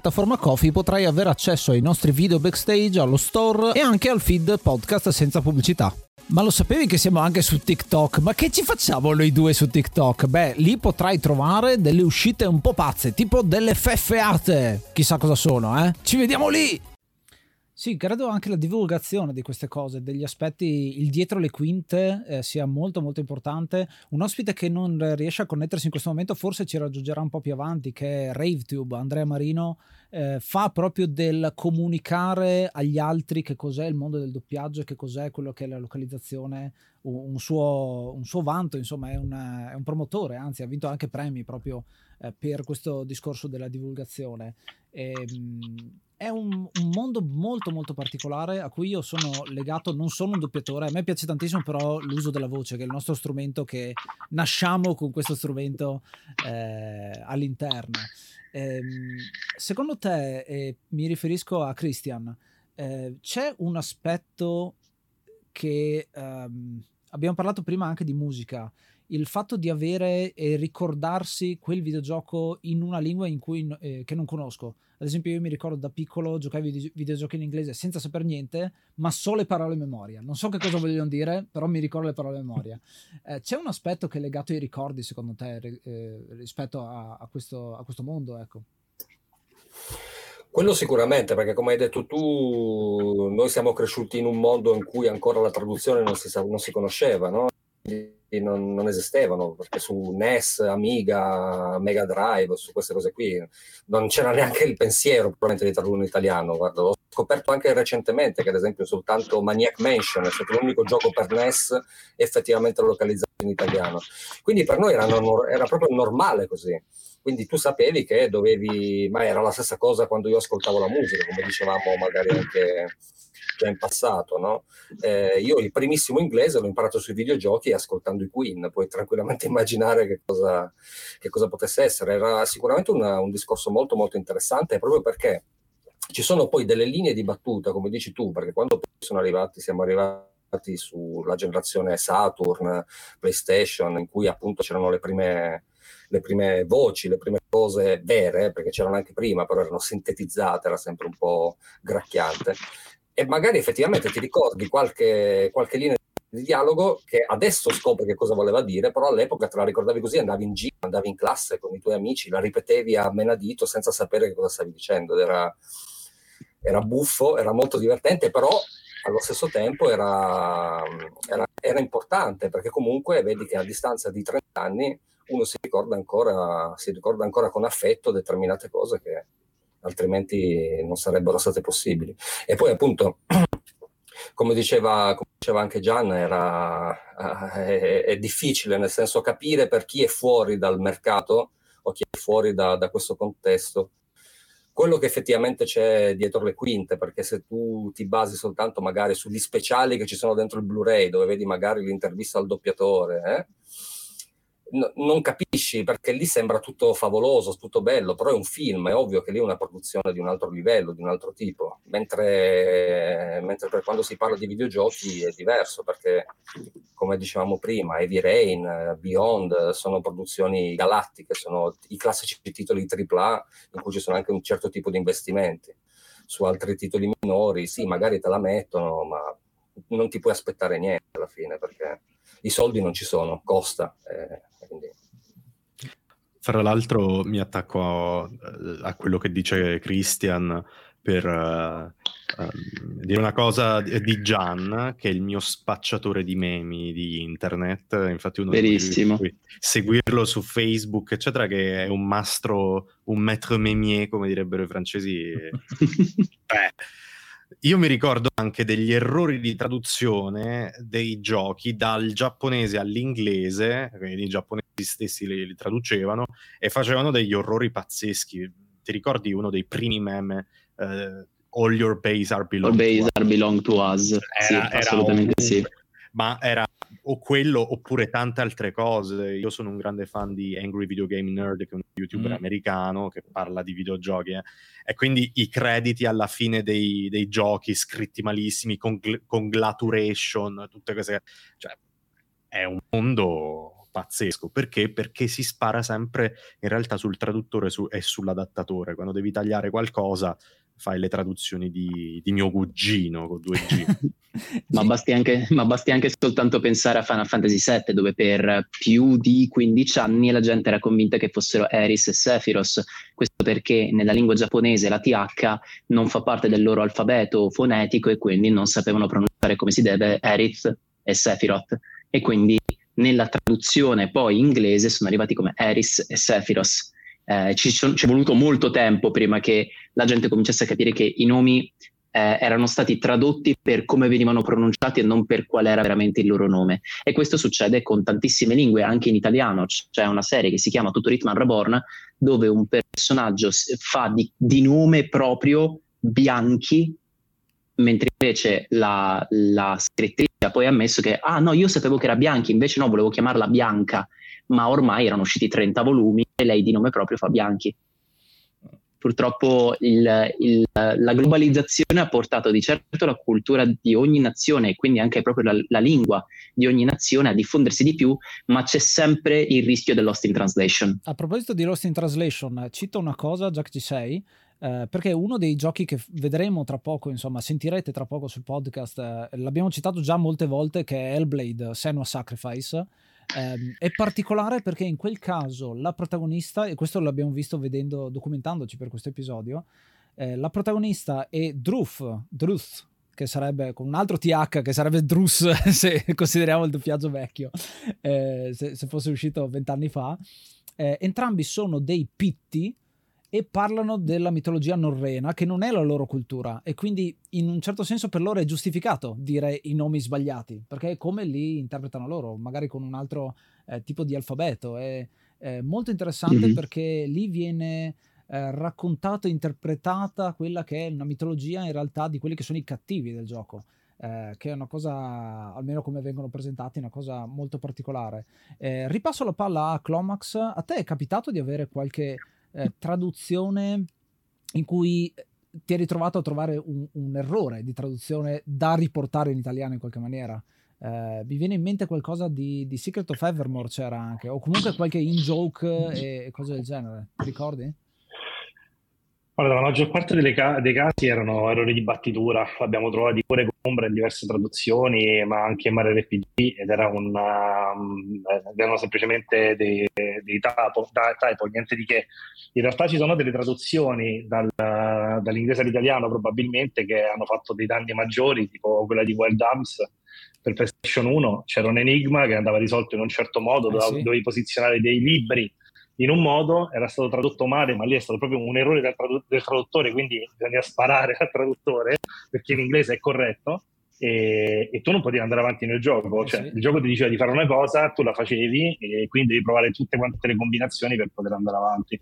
Coffee potrai avere accesso ai nostri video backstage, allo store e anche al feed podcast senza pubblicità. Ma lo sapevi che siamo anche su TikTok? Ma che ci facciamo noi due su TikTok? Beh, lì potrai trovare delle uscite un po' pazze, tipo delle feffeate. Chissà cosa sono, eh? Ci vediamo lì! Sì, credo anche la divulgazione di queste cose, degli aspetti, il dietro le quinte eh, sia molto molto importante. Un ospite che non riesce a connettersi in questo momento forse ci raggiungerà un po' più avanti, che è RaveTube, Andrea Marino, eh, fa proprio del comunicare agli altri che cos'è il mondo del doppiaggio, che cos'è quello che è la localizzazione, un suo, un suo vanto, insomma è un, è un, promotore, anzi ha vinto anche premi proprio eh, per questo discorso della divulgazione. E, ehm, è un, un, mondo molto molto particolare a cui io sono legato, non sono un doppiatore, a me piace tantissimo però l'uso della voce, che è il nostro strumento che nasciamo con questo strumento eh, all'interno. Eh, secondo te, eh, mi riferisco a Christian, eh, c'è un aspetto che ehm, abbiamo parlato prima anche di musica, il fatto di avere e ricordarsi quel videogioco in una lingua in cui, eh, che non conosco. Ad esempio, io mi ricordo da piccolo giocare ai videogiochi in inglese senza sapere niente, ma solo le parole a memoria. Non so che cosa vogliono dire, però mi ricordo le parole a memoria. [laughs] Eh, c'è un aspetto che è legato ai ricordi, secondo te, eh, rispetto a, a, questo, a questo mondo? Ecco. Quello sicuramente, perché come hai detto tu, noi siamo cresciuti in un mondo in cui ancora la traduzione non si, non si conosceva, no? Non, non, esistevano, perché su NES, Amiga, Mega Drive, su queste cose qui, non c'era neanche il pensiero probabilmente di tradurre in italiano. Guarda, l'ho scoperto anche recentemente, che ad esempio soltanto Maniac Mansion è stato l'unico gioco per NES effettivamente localizzato in italiano. Quindi per noi era, era proprio normale così. Quindi tu sapevi che dovevi, ma era la stessa cosa quando io ascoltavo la musica, come dicevamo magari anche già in passato. No? Eh, io il primissimo inglese l'ho imparato sui videogiochi ascoltando i Queen, puoi tranquillamente [laughs] immaginare che cosa, che cosa potesse essere. Era sicuramente una, un discorso molto molto interessante proprio perché ci sono poi delle linee di battuta, come dici tu, perché quando sono arrivati, siamo arrivati sulla generazione Saturn, PlayStation, in cui appunto c'erano le prime, le prime voci, le prime cose vere, perché c'erano anche prima, però erano sintetizzate, era sempre un po' gracchiante e magari effettivamente ti ricordi qualche, qualche linea di dialogo che adesso scopri che cosa voleva dire, però all'epoca te la ricordavi così, andavi in giro, andavi in classe con i tuoi amici, la ripetevi a menadito senza sapere che cosa stavi dicendo. Era, era buffo, era molto divertente, però allo stesso tempo era, era, era, importante perché comunque vedi che a distanza di 30 anni uno si ricorda ancora, si ricorda ancora con affetto determinate cose che, altrimenti non sarebbero state possibili. E poi appunto, [clears throat] come diceva, come diceva anche Gian, era, eh, è, è, difficile nel senso capire per chi è fuori dal mercato o chi è fuori da, da questo contesto quello che effettivamente c'è dietro le quinte, perché se tu ti basi soltanto magari sugli speciali che ci sono dentro il Blu-ray, dove vedi magari l'intervista al doppiatore, eh, no, non capisci perché lì sembra tutto favoloso, tutto bello, però è un film, è ovvio che lì è una produzione di un altro livello, di un altro tipo, mentre, mentre per quando si parla di videogiochi è diverso perché, come dicevamo prima, Heavy Rain, Beyond sono produzioni galattiche, sono i classici titoli AAA in cui ci sono anche un certo tipo di investimenti. Su altri titoli minori, sì, magari te la mettono, ma non ti puoi aspettare niente alla fine perché i soldi non ci sono, costa. Eh, quindi... Fra l'altro mi attacco a, a, quello che dice Christian per uh, um, dire una cosa di Gian, che è il mio spacciatore di memi di internet, infatti uno Verissimo. seguirlo su Facebook, eccetera, che è un mastro, un maître mémier, come direbbero i francesi. [laughs] eh, io mi ricordo anche degli errori di traduzione dei giochi dal giapponese all'inglese, quindi i giapponesi stessi li, li traducevano e facevano degli orrori pazzeschi. Ti ricordi uno dei primi meme? Uh, All your base are belong, All base are belong to us. Era, sì, era assolutamente un... sì. Ma era o quello oppure tante altre cose. Io sono un grande fan di Angry Video Game Nerd, che è un youtuber mm. americano che parla di videogiochi. Eh. E quindi i crediti alla fine dei, dei giochi scritti malissimi, con, con glaturation, tutte queste. Cioè, è un mondo pazzesco. Perché? Perché si spara sempre in realtà sul traduttore su- e sull'adattatore. Quando devi tagliare qualcosa, fai le traduzioni di, di mio cugino con 2G. [laughs] ma, basti anche, ma, basti anche, soltanto pensare a Final Fantasy VII, dove per più di 15 anni la gente era convinta che fossero Eris e Sephiroth. Questo perché nella lingua giapponese la TH non fa parte del loro alfabeto fonetico e quindi non sapevano pronunciare come si deve Eris e Sephiroth. E quindi nella traduzione poi inglese sono arrivati come Eris e Sephiroth eh, ci, ci, è voluto molto tempo prima che la gente cominciasse a capire che i nomi eh, erano stati tradotti per come venivano pronunciati e non per qual era veramente il loro nome. E questo succede con tantissime lingue, anche in italiano. C'è una serie che si chiama Tutto Ritman Reborn, dove un personaggio fa di, di nome proprio Bianchi, mentre invece la, la scrittrice ha poi ammesso che, ah no, io sapevo che era Bianchi, invece no, volevo chiamarla Bianca ma ormai erano usciti 30 volumi e lei di nome proprio fa Bianchi. Purtroppo il, il, la globalizzazione ha portato di certo la cultura di ogni nazione e quindi anche proprio la, la lingua di ogni nazione a diffondersi di più, ma c'è sempre il rischio dell'Lost in Translation. A proposito di Lost in Translation, cito una cosa, già che ci sei, eh, perché uno dei giochi che vedremo tra poco, insomma, sentirete tra poco sul podcast, eh, l'abbiamo citato già molte volte, che è Hellblade Senua Sacrifice, eh, è particolare perché in quel caso la protagonista, e questo l'abbiamo visto vedendo, documentandoci per questo episodio, eh, la protagonista è Druth, Druth, che sarebbe con un altro TH che sarebbe Drus [laughs] se consideriamo il doppiaggio vecchio, eh, se, se, fosse uscito vent'anni fa. Eh, entrambi sono dei pitti e parlano della mitologia norrena che non è la loro cultura e quindi in un certo senso per loro è giustificato dire i nomi sbagliati perché è come li interpretano loro, magari con un altro eh, tipo di alfabeto. È, è molto interessante mm-hmm. perché lì viene eh, raccontata e interpretata quella che è una mitologia in realtà di quelli che sono i cattivi del gioco. Eh, che è una cosa, almeno come vengono presentati, una cosa molto particolare. Eh, ripasso la palla a Clomax. A te è capitato di avere qualche eh, traduzione in cui ti hai ritrovato a trovare un, un, errore di traduzione da riportare in italiano in qualche maniera. Eh, mi viene in mente qualcosa di, di, Secret of Evermore c'era anche, o comunque qualche in-joke e cose del genere. Ti ricordi? Allora, la maggior parte ca- dei casi erano errori di battitura, l'abbiamo trovato pure con Ombra in diverse traduzioni, ma anche in Mario RPG ed era un, um, erano semplicemente dei, dei typo, typo, niente di che. In realtà ci sono delle traduzioni dal, dall'inglese all'italiano probabilmente che hanno fatto dei danni maggiori, tipo quella di Wild Arms per PlayStation 1, c'era un enigma che andava risolto in un certo modo, eh, dovevi, sì. dovevi posizionare dei libri in un modo, era stato tradotto male, ma lì è stato proprio un errore del, tradu- del traduttore, quindi bisogna sparare al traduttore perché in inglese è corretto. E, e, tu non potevi andare avanti nel gioco, cioè sì. il gioco ti diceva di fare una cosa, tu la facevi e quindi devi provare tutte quante le combinazioni per poter andare avanti.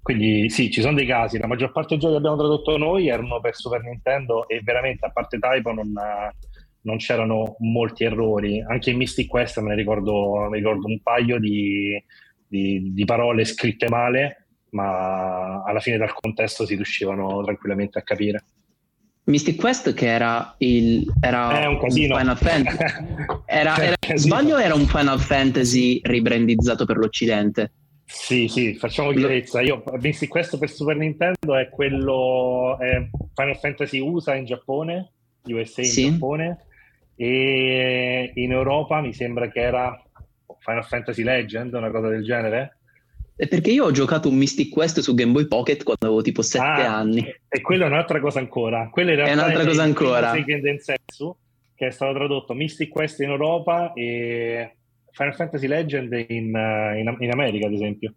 Quindi sì, ci sono dei casi, la maggior parte dei giochi che abbiamo tradotto noi erano per Super Nintendo e veramente a parte Typo non, non c'erano molti errori. Anche in Mystic Quest me ne ricordo, me ne ricordo un paio di, di, di parole scritte male, ma alla fine dal contesto si riuscivano tranquillamente a capire. Mystic Quest che era il era un, [laughs] un, Final Fantasy era, era sbaglio era un Final Fantasy ribrandizzato per l'Occidente sì sì facciamo chiarezza io Mystic Quest per Super Nintendo è quello è Final Fantasy USA in Giappone USA in sì. Giappone e in Europa mi sembra che era Final Fantasy Legend, una cosa del genere? È perché io ho giocato un Mystic Quest su Game Boy Pocket quando avevo tipo 7 ah, anni. E quello è un'altra cosa ancora. Quello è un'altra cosa ancora. Sensu, che è stato tradotto Mystic Quest in Europa e Final Fantasy Legend in, uh, in, in America, ad esempio.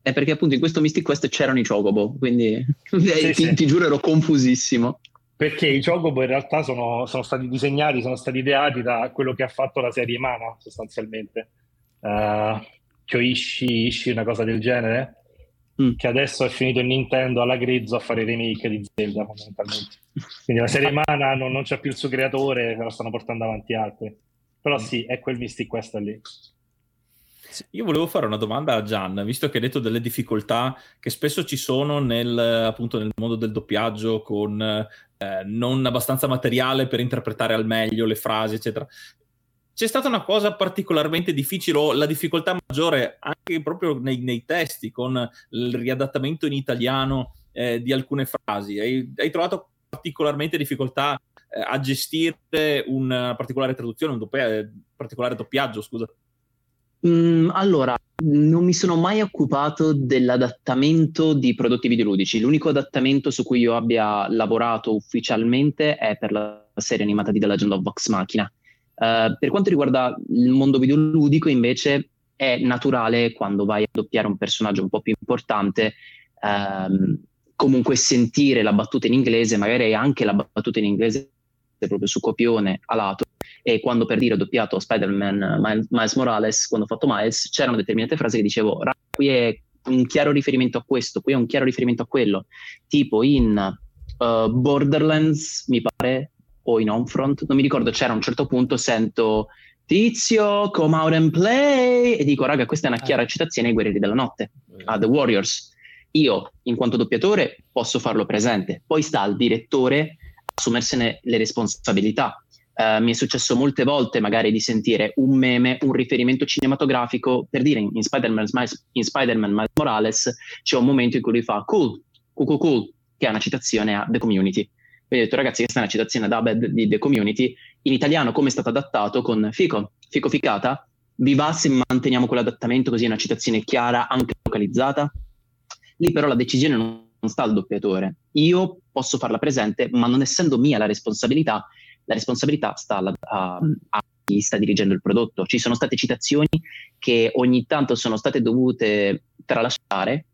È perché appunto in questo Mystic Quest c'erano i Chocobo, quindi [laughs] sì, ti, sì. ti giuro ero confusissimo perché i Chocobo in realtà sono, sono, stati disegnati, sono stati ideati da quello che ha fatto la serie Mana sostanzialmente. Uh, Kyoishi, Ishi, una cosa del genere, mm. che adesso è finito in Nintendo alla Grezzo a fare remake di Zelda fondamentalmente. Quindi la serie [laughs] Mana non, non c'è più il suo creatore, la stanno portando avanti altri. Però sì, è quel Mystic Quest lì. Io volevo fare una domanda a Gian, visto che hai detto delle difficoltà che spesso ci sono nel, appunto, nel mondo del doppiaggio con eh, non abbastanza materiale per interpretare al meglio le frasi, eccetera. c'è stata una cosa particolarmente difficile o la difficoltà maggiore anche proprio nei, nei testi con il riadattamento in italiano eh, di alcune frasi? Hai, hai trovato particolarmente difficoltà eh, a gestire una particolare traduzione, un doppia- particolare doppiaggio, scusa? Mm, allora, non mi sono mai occupato dell'adattamento di prodotti videoludici. L'unico adattamento su cui io abbia lavorato ufficialmente è per la serie animata di The Legend of Vox Machina. Uh, per quanto riguarda il mondo videoludico, invece, è naturale quando vai a doppiare un personaggio un po' più importante, um, comunque sentire la battuta in inglese, magari anche la battuta in inglese proprio su copione a lato, e quando per dire ho doppiato Spider-Man Miles Morales, quando ho fatto Miles, c'erano determinate frasi che dicevo, qui è un chiaro riferimento a questo, qui è un chiaro riferimento a quello, tipo in uh, Borderlands, mi pare, o in Homefront, non mi ricordo, c'era a un certo punto, sento Tizio, come out and play, e dico, raga, questa è una eh. chiara citazione ai Guerrieri della Notte, a The Warriors. Io, in quanto doppiatore, posso farlo presente, poi sta al direttore assumersene le responsabilità. Uh, mi è successo molte volte magari di sentire un meme, un riferimento cinematografico, per dire in Spider-Man, in Spider-Man Miles Morales c'è un momento in cui lui fa cool, cool, cool, cool, che è una citazione a The Community. Quindi ho detto ragazzi questa è una citazione ad Abed di The Community, in italiano come è stato adattato con fico, fico ficata, vi va se manteniamo quell'adattamento così è una citazione chiara, anche localizzata? Lì però la decisione non sta al doppiatore. Io posso farla presente, ma non essendo mia la responsabilità, la responsabilità sta alla, a, a, chi sta dirigendo il prodotto. Ci sono state citazioni che ogni tanto sono state dovute tralasciare.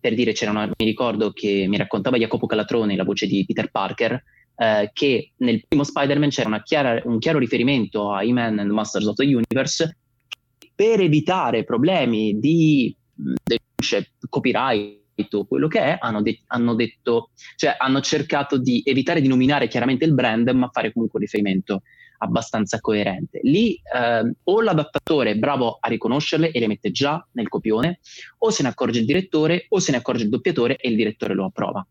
Per dire, c'era una, mi ricordo che mi raccontava Jacopo Calatrone, la voce di Peter Parker, eh, che nel primo Spider-Man c'era chiara, un chiaro riferimento a E-Man and Masters of the Universe per evitare problemi di denunce, copyright o quello che è, hanno, de- hanno, detto, cioè hanno cercato di evitare di nominare chiaramente il brand, ma fare comunque un riferimento abbastanza coerente. Lì eh, o l'adattatore è bravo a riconoscerle e le mette già nel copione, o se ne accorge il direttore, o se ne accorge il doppiatore e il direttore lo approva.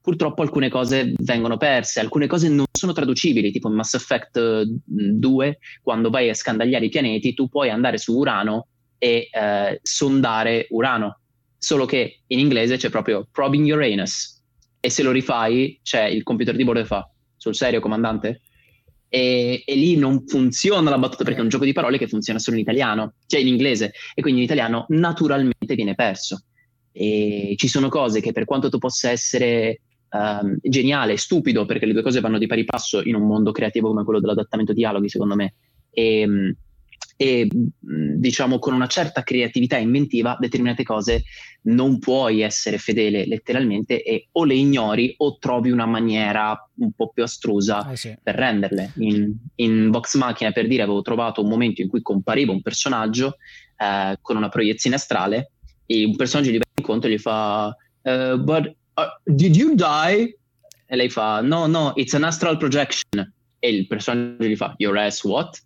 Purtroppo alcune cose vengono perse, alcune cose non sono traducibili, tipo in Mass Effect 2, quando vai a scandagliare i pianeti, tu puoi andare su Urano e eh, sondare Urano, solo che in inglese c'è proprio probing Uranus e se lo rifai c'è il computer di bordo che fa sul serio comandante? E, e, lì non funziona la battuta perché è un gioco di parole che funziona solo in italiano, cioè in inglese. E quindi in italiano naturalmente viene perso. E ci sono cose che per quanto tu possa essere um, geniale, stupido perché le due cose vanno di pari passo in un mondo creativo come quello dell'adattamento dialoghi secondo me e, e diciamo con una certa creatività inventiva determinate cose non puoi essere fedele letteralmente e o le ignori o trovi una maniera un po' più astrusa eh sì. per renderle. In, in Vox Machina per dire avevo trovato un momento in cui compariva un personaggio eh, con una proiezione astrale e un personaggio gli va incontro e gli fa uh, but uh, did you die? E lei fa no no it's an astral projection e il personaggio gli fa your ass what?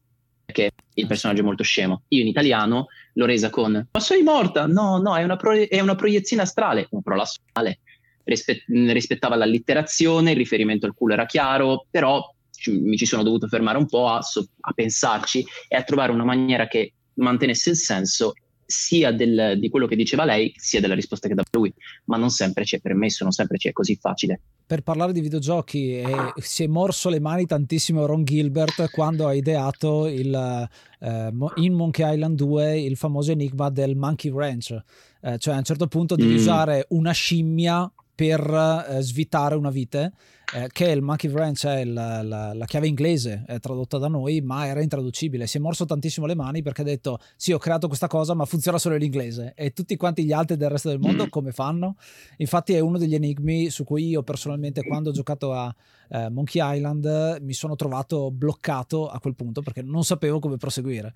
Perché il personaggio è molto scemo. Io in italiano l'ho resa con ma sei morta? No, no, è una, pro- è una proiezione astrale, un prolasso astrale. Rispe- rispettava l'allitterazione, il riferimento al culo era chiaro, però ci- mi ci sono dovuto fermare un po' a, so- a pensarci e a trovare una maniera che mantenesse il senso sia del, di quello che diceva lei, sia della risposta che dava lui, ma non sempre ci è permesso, non sempre ci è così facile. Per parlare di videogiochi, eh, si è morso le mani tantissimo Ron Gilbert quando ha ideato il, eh, in Monkey Island 2 il famoso enigma del Monkey Ranch, eh, cioè a un certo punto devi mm. usare una scimmia per eh, svitare una vite, eh, che il Monkey Wrench è la, la, la, chiave inglese, è tradotta da noi, ma era intraducibile. Si è morso tantissimo le mani perché ha detto: Sì, ho creato questa cosa, ma funziona solo in inglese. E tutti quanti gli altri del resto del mondo come fanno? Infatti, è uno degli enigmi su cui io personalmente, quando ho giocato a eh, Monkey Island, mi sono trovato bloccato a quel punto perché non sapevo come proseguire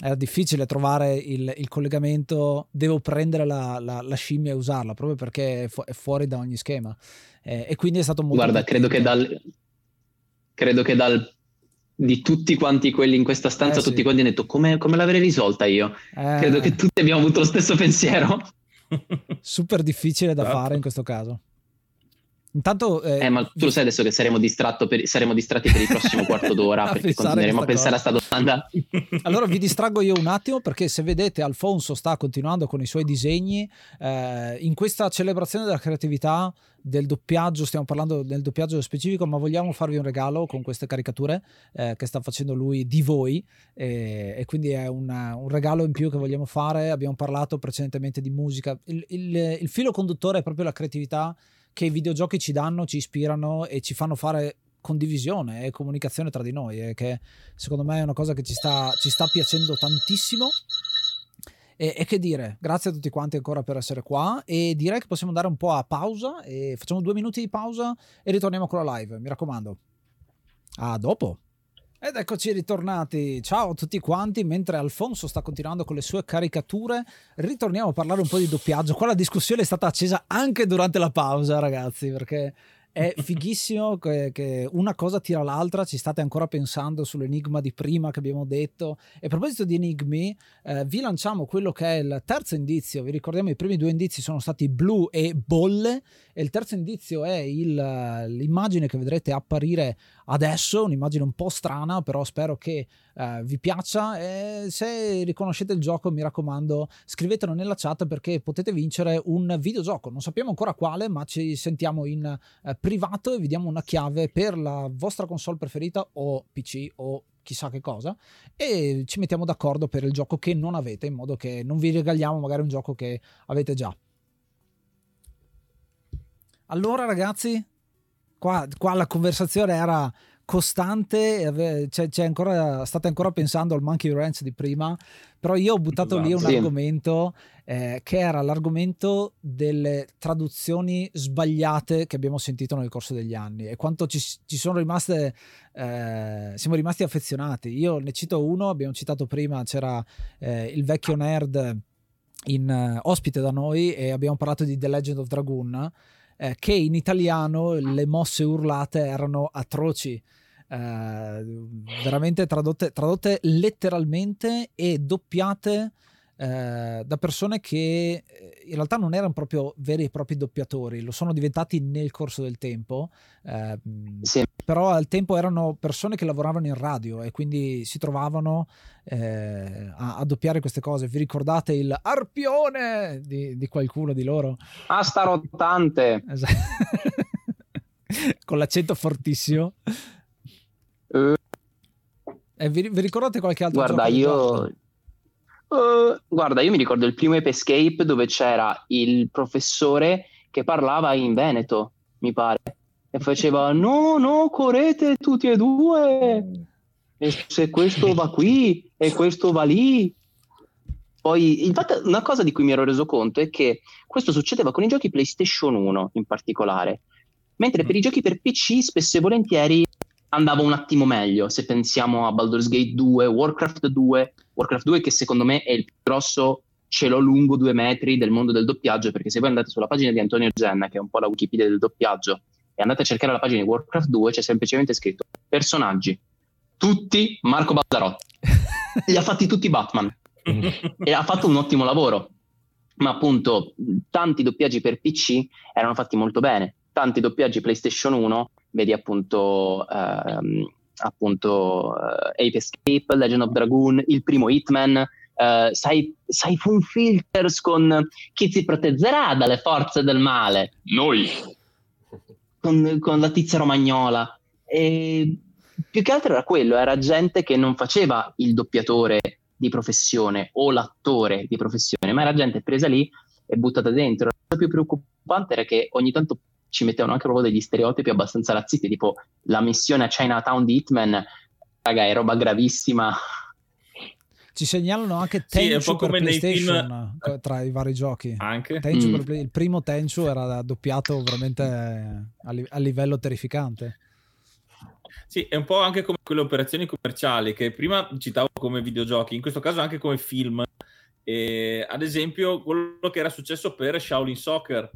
era difficile trovare il, il collegamento, devo prendere la, la, la, scimmia e usarla, proprio perché è, fu- è fuori da ogni schema. Eh, e quindi è stato molto... Guarda, credo che, dal, credo che dal, di tutti quanti quelli in questa stanza, eh, tutti sì. quanti hanno detto come, come l'avrei risolta io. Eh... Credo che tutti abbiamo avuto lo stesso pensiero. [laughs] [laughs] Super difficile da esatto. fare in questo caso. Intanto, eh, eh, ma tu lo sai adesso che saremo, per, saremo distratti per il prossimo quarto [laughs] d'ora perché continueremo a pensare a questa domanda. [laughs] allora vi distraggo io un attimo perché se vedete Alfonso sta continuando con i suoi disegni eh, in questa celebrazione della creatività del doppiaggio, stiamo parlando del doppiaggio specifico, ma vogliamo farvi un regalo con queste caricature eh, che sta facendo lui di voi e, e quindi è una, un regalo in più che vogliamo fare. Abbiamo parlato precedentemente di musica. Il, il, il filo conduttore è proprio la creatività che i videogiochi ci danno, ci ispirano e ci fanno fare condivisione e comunicazione tra di noi, e che secondo me è una cosa che ci sta, ci sta piacendo tantissimo. E, e, che dire, grazie a tutti quanti ancora per essere qua e direi che possiamo andare un po' a pausa e facciamo due minuti di pausa e ritorniamo con la live, mi raccomando. A dopo. Ed eccoci ritornati, ciao a tutti quanti, mentre Alfonso sta continuando con le sue caricature, ritorniamo a parlare un po' di doppiaggio. Qua la discussione è stata accesa anche durante la pausa, ragazzi, perché è [laughs] fighissimo che, che, una cosa tira l'altra, ci state ancora pensando sull'enigma di prima che abbiamo detto. E a proposito di enigmi, eh, vi lanciamo quello che è il terzo indizio. Vi ricordiamo i primi due indizi sono stati blu e bolle e il terzo indizio è il, l'immagine che vedrete apparire adesso, un'immagine un po' strana, però spero che uh, vi piaccia. E se riconoscete il gioco, mi raccomando, scrivetelo nella chat perché potete vincere un videogioco. Non sappiamo ancora quale, ma ci sentiamo in uh, privato e vi diamo una chiave per la vostra console preferita o PC o chissà che cosa e ci mettiamo d'accordo per il gioco che non avete in modo che non vi regaliamo magari un gioco che avete già. Allora ragazzi, qua, qua la conversazione era costante, c'è, c'è ancora, state ancora pensando al Monkey Ranch di prima, però io ho buttato esatto. lì un sì. argomento eh, che era l'argomento delle traduzioni sbagliate che abbiamo sentito nel corso degli anni e quanto ci, ci sono rimaste, eh, siamo rimasti affezionati. Io ne cito uno, abbiamo citato prima, c'era eh, il vecchio nerd in uh, ospite da noi e abbiamo parlato di The Legend of Dragoon eh, che in italiano le mosse urlate erano atroci. Eh, veramente tradotte, tradotte, letteralmente e doppiate eh, da persone che eh, in realtà non erano proprio veri e propri doppiatori, lo sono diventati nel corso del tempo, eh, sì. però al tempo erano persone che lavoravano in radio e quindi si trovavano eh, a, a, doppiare queste cose. Vi ricordate il arpione di, di qualcuno di loro? Ah, sta rottante! Esatto. [laughs] Con l'accento fortissimo. Uh. Vi, vi, ricordate qualche altro Guarda, io... Uh, guarda, io mi ricordo il primo Ape Escape dove c'era il professore che parlava in Veneto, mi pare, e faceva [laughs] no, no, correte tutti e due, e se questo va qui e questo va lì. Poi, infatti, una cosa di cui mi ero reso conto è che questo succedeva con i giochi PlayStation 1 in particolare, mentre per i giochi per PC spesso e volentieri andava un attimo meglio. Se pensiamo a Baldur's Gate 2, Warcraft 2, Warcraft 2 che secondo me è il più grosso cielo lungo due metri del mondo del doppiaggio, perché se voi andate sulla pagina di Antonio Genna, che è un po' la Wikipedia del doppiaggio, e andate a cercare la pagina di Warcraft 2, c'è semplicemente scritto personaggi, tutti Marco Bazzarotti. Li ha fatti tutti Batman. e ha fatto un ottimo lavoro. Ma appunto, tanti doppiaggi per PC erano fatti molto bene. Tanti doppiaggi PlayStation 1 vedi appunto, ehm, appunto uh, Ape Escape, Legend of Dragoon, il primo Hitman, uh, sai, Siphon Filters con chi si proteggerà dalle forze del male? Noi! Con, con la tizia romagnola. E più che altro era quello, era gente che non faceva il doppiatore di professione o l'attore di professione, ma era gente presa lì e buttata dentro. La cosa più preoccupante era che ogni tanto ci mettevano anche proprio degli stereotipi abbastanza razzisti, tipo la missione a Chinatown di Hitman, raga, è roba gravissima. Ci segnalano anche Tenchu sì, per PlayStation film... tra i vari giochi. Anche? Tenchu mm. il primo Tenchu era doppiato veramente a, li- a livello terrificante. Sì, è un po' anche come quelle operazioni commerciali che prima citavo come videogiochi, in questo caso anche come film. E, ad esempio, quello che era successo per Shaolin Soccer,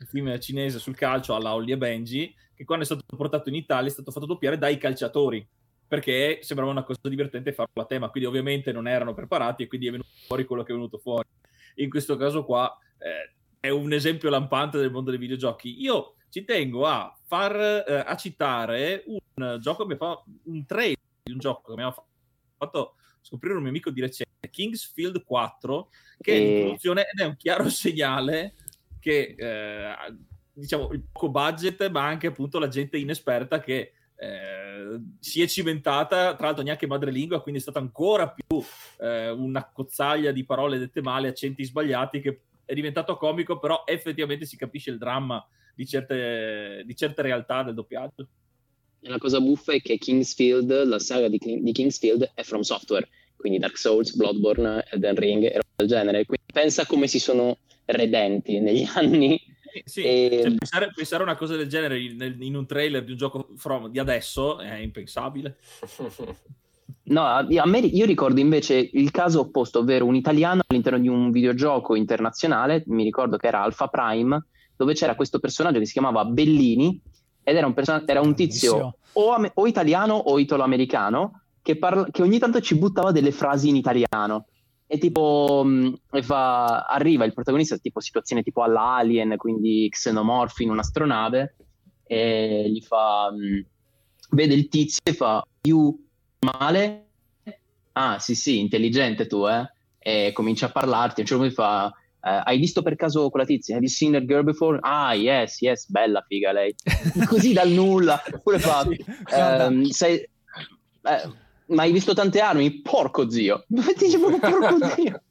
il film cinese sul calcio alla Holly e Benji, che quando è stato portato in Italia è stato fatto doppiare dai calciatori, perché sembrava una cosa divertente farlo a tema, quindi ovviamente non erano preparati e quindi è venuto fuori quello che è venuto fuori. In questo caso qua eh, è un esempio lampante del mondo dei videogiochi. Io ci tengo a far eh, a citare un gioco che fa un trailer di un gioco che mi ha fatto scoprire un mio amico di recente, Kingsfield 4, che è l'introduzione ed è un chiaro segnale che eh, diciamo il poco budget, ma anche appunto la gente inesperta che eh, si è cimentata, tra l'altro neanche madrelingua, quindi è stata ancora più eh, una cozzaglia di parole dette male, accenti sbagliati, che è diventato comico, però effettivamente si capisce il dramma di certe, di certe realtà del doppiaggio. La cosa buffa è che Kingsfield, la saga di, di Kingsfield, è From Software, quindi Dark Souls, Bloodborne, Elden Ring e roba del genere. Quindi pensa come si sono redenti negli [laughs] anni sì, e... cioè, pensare, pensare, a una cosa del genere in, in, un trailer di un gioco from, di adesso è impensabile. [laughs] No, a me, io ricordo invece il caso opposto, ovvero un italiano all'interno di un videogioco internazionale, mi ricordo che era Alpha Prime, dove c'era questo personaggio che si chiamava Bellini ed era un, person- era un tizio o, am- o, italiano o italo-americano che, parla- che ogni tanto ci buttava delle frasi in italiano e tipo mm, fa, arriva il protagonista tipo situazione tipo all'Alien quindi xenomorfi in un'astronave e gli fa mm, vede il tizio e fa più male ah sì sì intelligente tu eh e comincia a parlarti a un certo punto fa Uh, hai visto per caso quella tizia? Have you seen that girl before? Ah, yes, yes, bella figa lei. [laughs] Così dal nulla. Oppure fa, um, sei, eh, ma hai visto tante armi? Porco zio. [laughs] Dice proprio porco [laughs] zio.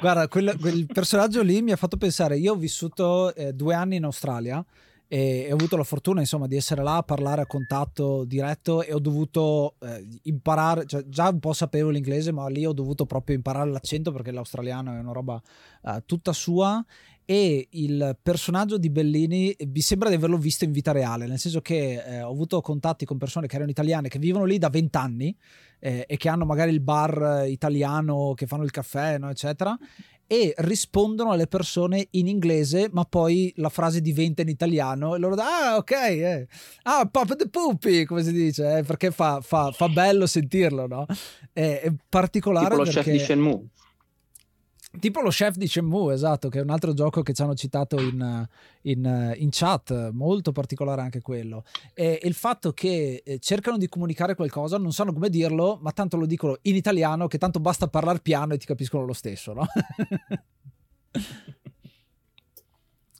Guarda, quel, quel, personaggio lì mi ha fatto pensare, io ho vissuto eh, due anni in Australia e, e, ho avuto la fortuna insomma di essere là a parlare a contatto diretto e ho dovuto eh, imparare, cioè, già un po' sapevo l'inglese ma lì ho dovuto proprio imparare l'accento perché l'australiano è una roba eh, tutta sua e il personaggio di Bellini mi sembra di averlo visto in vita reale, nel senso che eh, ho avuto contatti con persone che erano italiane che vivono lì da vent'anni eh, e che hanno magari il bar italiano, che fanno il caffè, no, eccetera, e rispondono alle persone in inglese, ma poi la frase diventa in italiano e loro dicono, ah, ok, eh. ah, Papa de Pupi, come si dice, eh, perché fa, fa, fa, bello sentirlo, no? È, è particolare tipo lo perché... chef di Shenmue. Tipo lo chef di Shenmue, esatto, che è un altro gioco che ci hanno citato in, in, in chat, molto particolare anche quello. E il fatto che eh, cercano di comunicare qualcosa, non sanno come dirlo, ma tanto lo dicono in italiano, che tanto basta parlare piano e ti capiscono lo stesso, no? [laughs]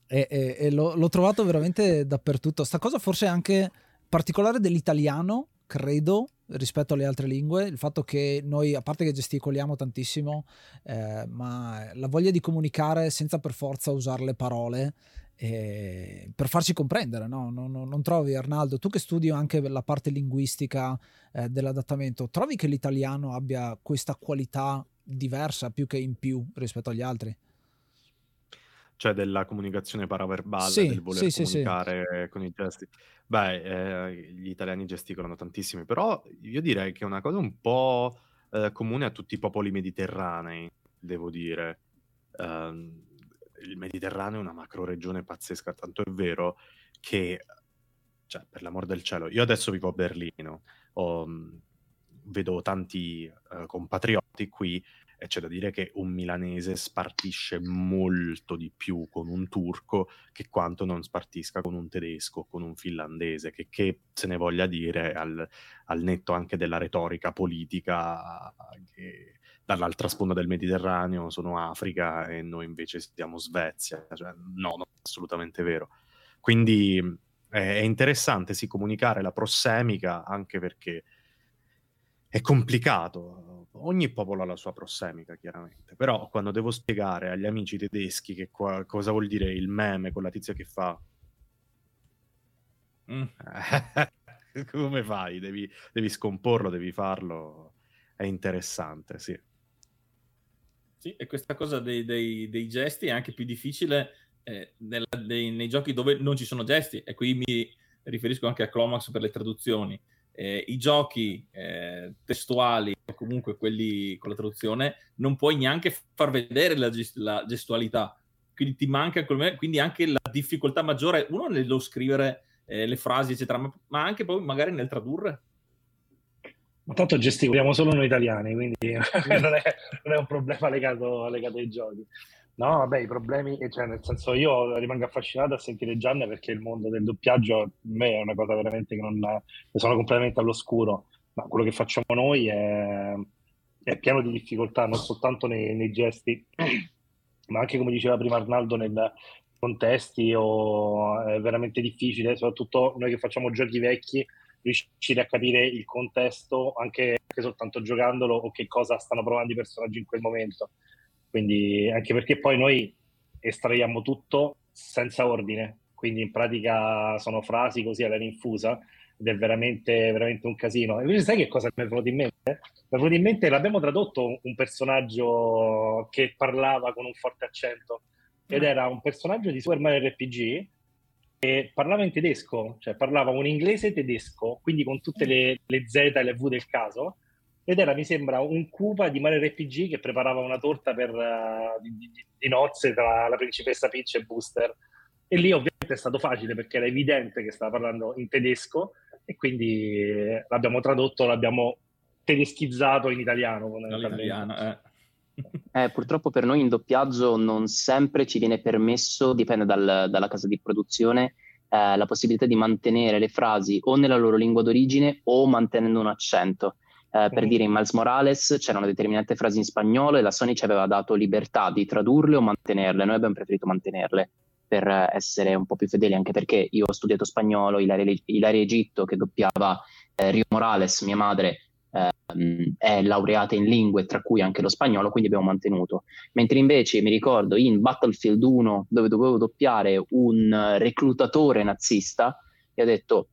e, e, e l'ho, l'ho trovato veramente dappertutto. Sta cosa forse anche particolare dell'italiano, credo, rispetto alle altre lingue, il fatto che noi, a parte che gesticoliamo tantissimo, eh, ma la voglia di comunicare senza per forza usare le parole eh, per farci comprendere, no? non, non, non, trovi Arnaldo, tu che studi anche la parte linguistica eh, dell'adattamento, trovi che l'italiano abbia questa qualità diversa più che in più rispetto agli altri? Cioè della comunicazione paraverbale, sì, del voler sì, comunicare sì, con i gesti. Beh, eh, gli italiani gesticolano tantissimo, però io direi che è una cosa un po' eh, comune a tutti i popoli mediterranei, devo dire. Uh, il Mediterraneo è una macro regione pazzesca, tanto è vero che, cioè, per l'amor del cielo, io adesso vivo a Berlino, ho, vedo tanti uh, compatrioti qui e c'è da dire che un milanese spartisce molto di più con un turco che quanto non spartisca con un tedesco, con un finlandese, che, che se ne voglia dire al, al, netto anche della retorica politica che dall'altra sponda del Mediterraneo sono Africa e noi invece siamo Svezia. Cioè, no, non è assolutamente vero. Quindi è interessante sì comunicare la prossemica anche perché è complicato ogni popolo ha la sua prossemica, chiaramente, però quando devo spiegare agli amici tedeschi che qua, cosa vuol dire il meme con la tizia che fa... Mm. [laughs] come fai? Devi, devi, scomporlo, devi farlo. È interessante, sì. Sì, e questa cosa dei, dei, dei gesti è anche più difficile eh, nella, dei, nei giochi dove non ci sono gesti, e qui mi riferisco anche a Clomax per le traduzioni eh, i giochi eh, testuali o comunque quelli con la traduzione non puoi neanche far vedere la, gest- la gestualità. Quindi ti manca quindi anche la difficoltà maggiore uno nello scrivere eh, le frasi eccetera ma, ma, anche poi magari nel tradurre. Ma tanto gesticoliamo solo noi italiani quindi [laughs] non, è, non, è, un problema legato, legato ai giochi No, vabbè, i problemi, cioè nel senso io rimango affascinato a sentire Gianni perché il mondo del doppiaggio a me è una cosa veramente che non ne sono completamente all'oscuro, ma quello che facciamo noi è, è pieno di difficoltà, non soltanto nei, nei, gesti, ma anche come diceva prima Arnaldo nel contesti o è veramente difficile, soprattutto noi che facciamo giochi vecchi, riuscire a capire il contesto anche, anche soltanto giocandolo o che cosa stanno provando i personaggi in quel momento quindi anche perché poi noi estraiamo tutto senza ordine, quindi in pratica sono frasi così alla rinfusa ed è veramente, veramente un casino. E invece sai che cosa mi è venuto in mente? Mi è venuto in mente, l'abbiamo tradotto un personaggio che parlava con un forte accento ed era un personaggio di Super Mario RPG e parlava in tedesco, cioè parlava un inglese tedesco, quindi con tutte le, le Z e le V del caso, ed era, mi sembra, un Cupa di Mario RPG che preparava una torta per, uh, di, di, di, nozze tra la principessa Peach e Booster. E lì ovviamente è stato facile perché era evidente che stava parlando in tedesco e quindi eh, l'abbiamo tradotto, l'abbiamo tedeschizzato in italiano. italiano eh. Eh, purtroppo per noi in doppiaggio non sempre ci viene permesso, dipende dal, dalla casa di produzione, eh, la possibilità di mantenere le frasi o nella loro lingua d'origine o mantenendo un accento. Eh, per dire in Miles Morales c'erano determinate frasi in spagnolo e la Sony ci aveva dato libertà di tradurle o mantenerle, noi abbiamo preferito mantenerle per essere un po' più fedeli, anche perché io ho studiato spagnolo, Ilaria, Ilaria Egitto che doppiava eh, Rio Morales, mia madre, eh, è laureata in lingue, tra cui anche lo spagnolo, quindi abbiamo mantenuto. Mentre invece mi ricordo in Battlefield 1, dove dovevo doppiare un reclutatore nazista, e ho detto,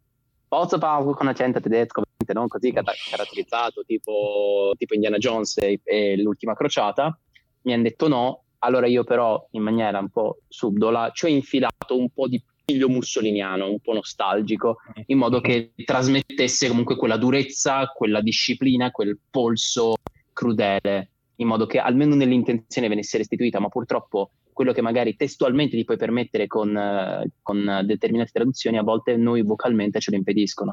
posso parlare con accento tedesco? non così caratterizzato tipo, tipo Indiana Jones e, e, l'ultima crociata, mi hanno detto no, allora io però in maniera un po' subdola ci ho infilato un po' di piglio mussoliniano, un po' nostalgico, in modo che trasmettesse comunque quella durezza, quella disciplina, quel polso crudele, in modo che almeno nell'intenzione venisse restituita, ma purtroppo quello che magari testualmente ti puoi permettere con, con determinate traduzioni, a volte noi vocalmente ce lo impediscono.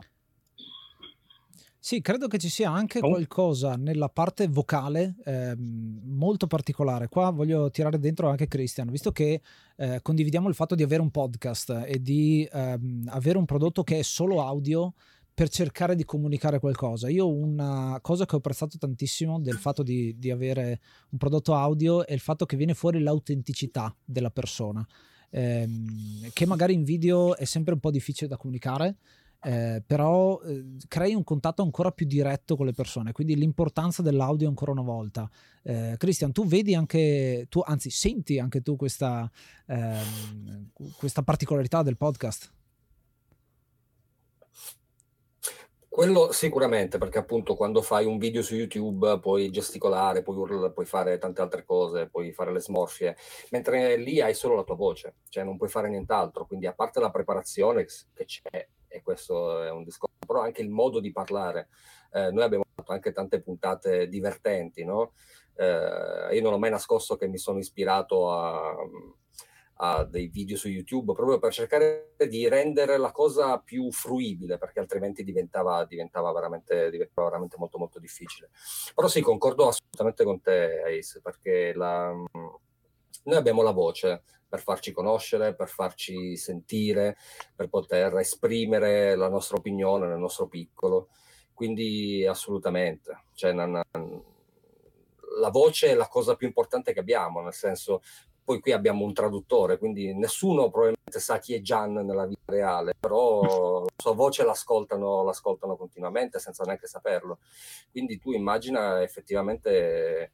Sì, credo che ci sia anche oh. qualcosa nella parte vocale eh, molto particolare. Qua voglio tirare dentro anche Christian, visto che eh, condividiamo il fatto di avere un podcast e di ehm, avere un prodotto che è solo audio per cercare di comunicare qualcosa. Io una cosa che ho apprezzato tantissimo del fatto di, di avere un prodotto audio è il fatto che viene fuori l'autenticità della persona, ehm, che magari in video è sempre un po' difficile da comunicare eh, però eh, crei un contatto ancora più diretto con le persone, quindi l'importanza dell'audio ancora una volta. Eh, Christian, tu vedi anche, tu, anzi senti anche tu questa, ehm, questa particolarità del podcast? Quello sicuramente, perché appunto quando fai un video su YouTube puoi gesticolare, puoi urlare, puoi fare tante altre cose, puoi fare le smorfie, mentre lì hai solo la tua voce, cioè non puoi fare nient'altro. Quindi a parte la preparazione che c'è, e questo è un discorso, però anche il modo di parlare. Eh, noi abbiamo fatto anche tante puntate divertenti, no? Eh, io non ho mai nascosto che mi sono ispirato a, a, dei video su YouTube proprio per cercare di rendere la cosa più fruibile, perché altrimenti diventava, diventava, veramente, diventava veramente molto molto difficile. Però sì, concordo assolutamente con te, Ace, perché la, noi abbiamo la voce, per farci conoscere, per farci sentire, per poter esprimere la nostra opinione nel nostro piccolo. Quindi assolutamente, cioè, non, la voce è la cosa più importante che abbiamo, nel senso, poi qui abbiamo un traduttore, quindi nessuno probabilmente sa chi è Gian nella vita reale, però la sua voce l'ascoltano, l'ascoltano continuamente senza neanche saperlo. Quindi tu immagina effettivamente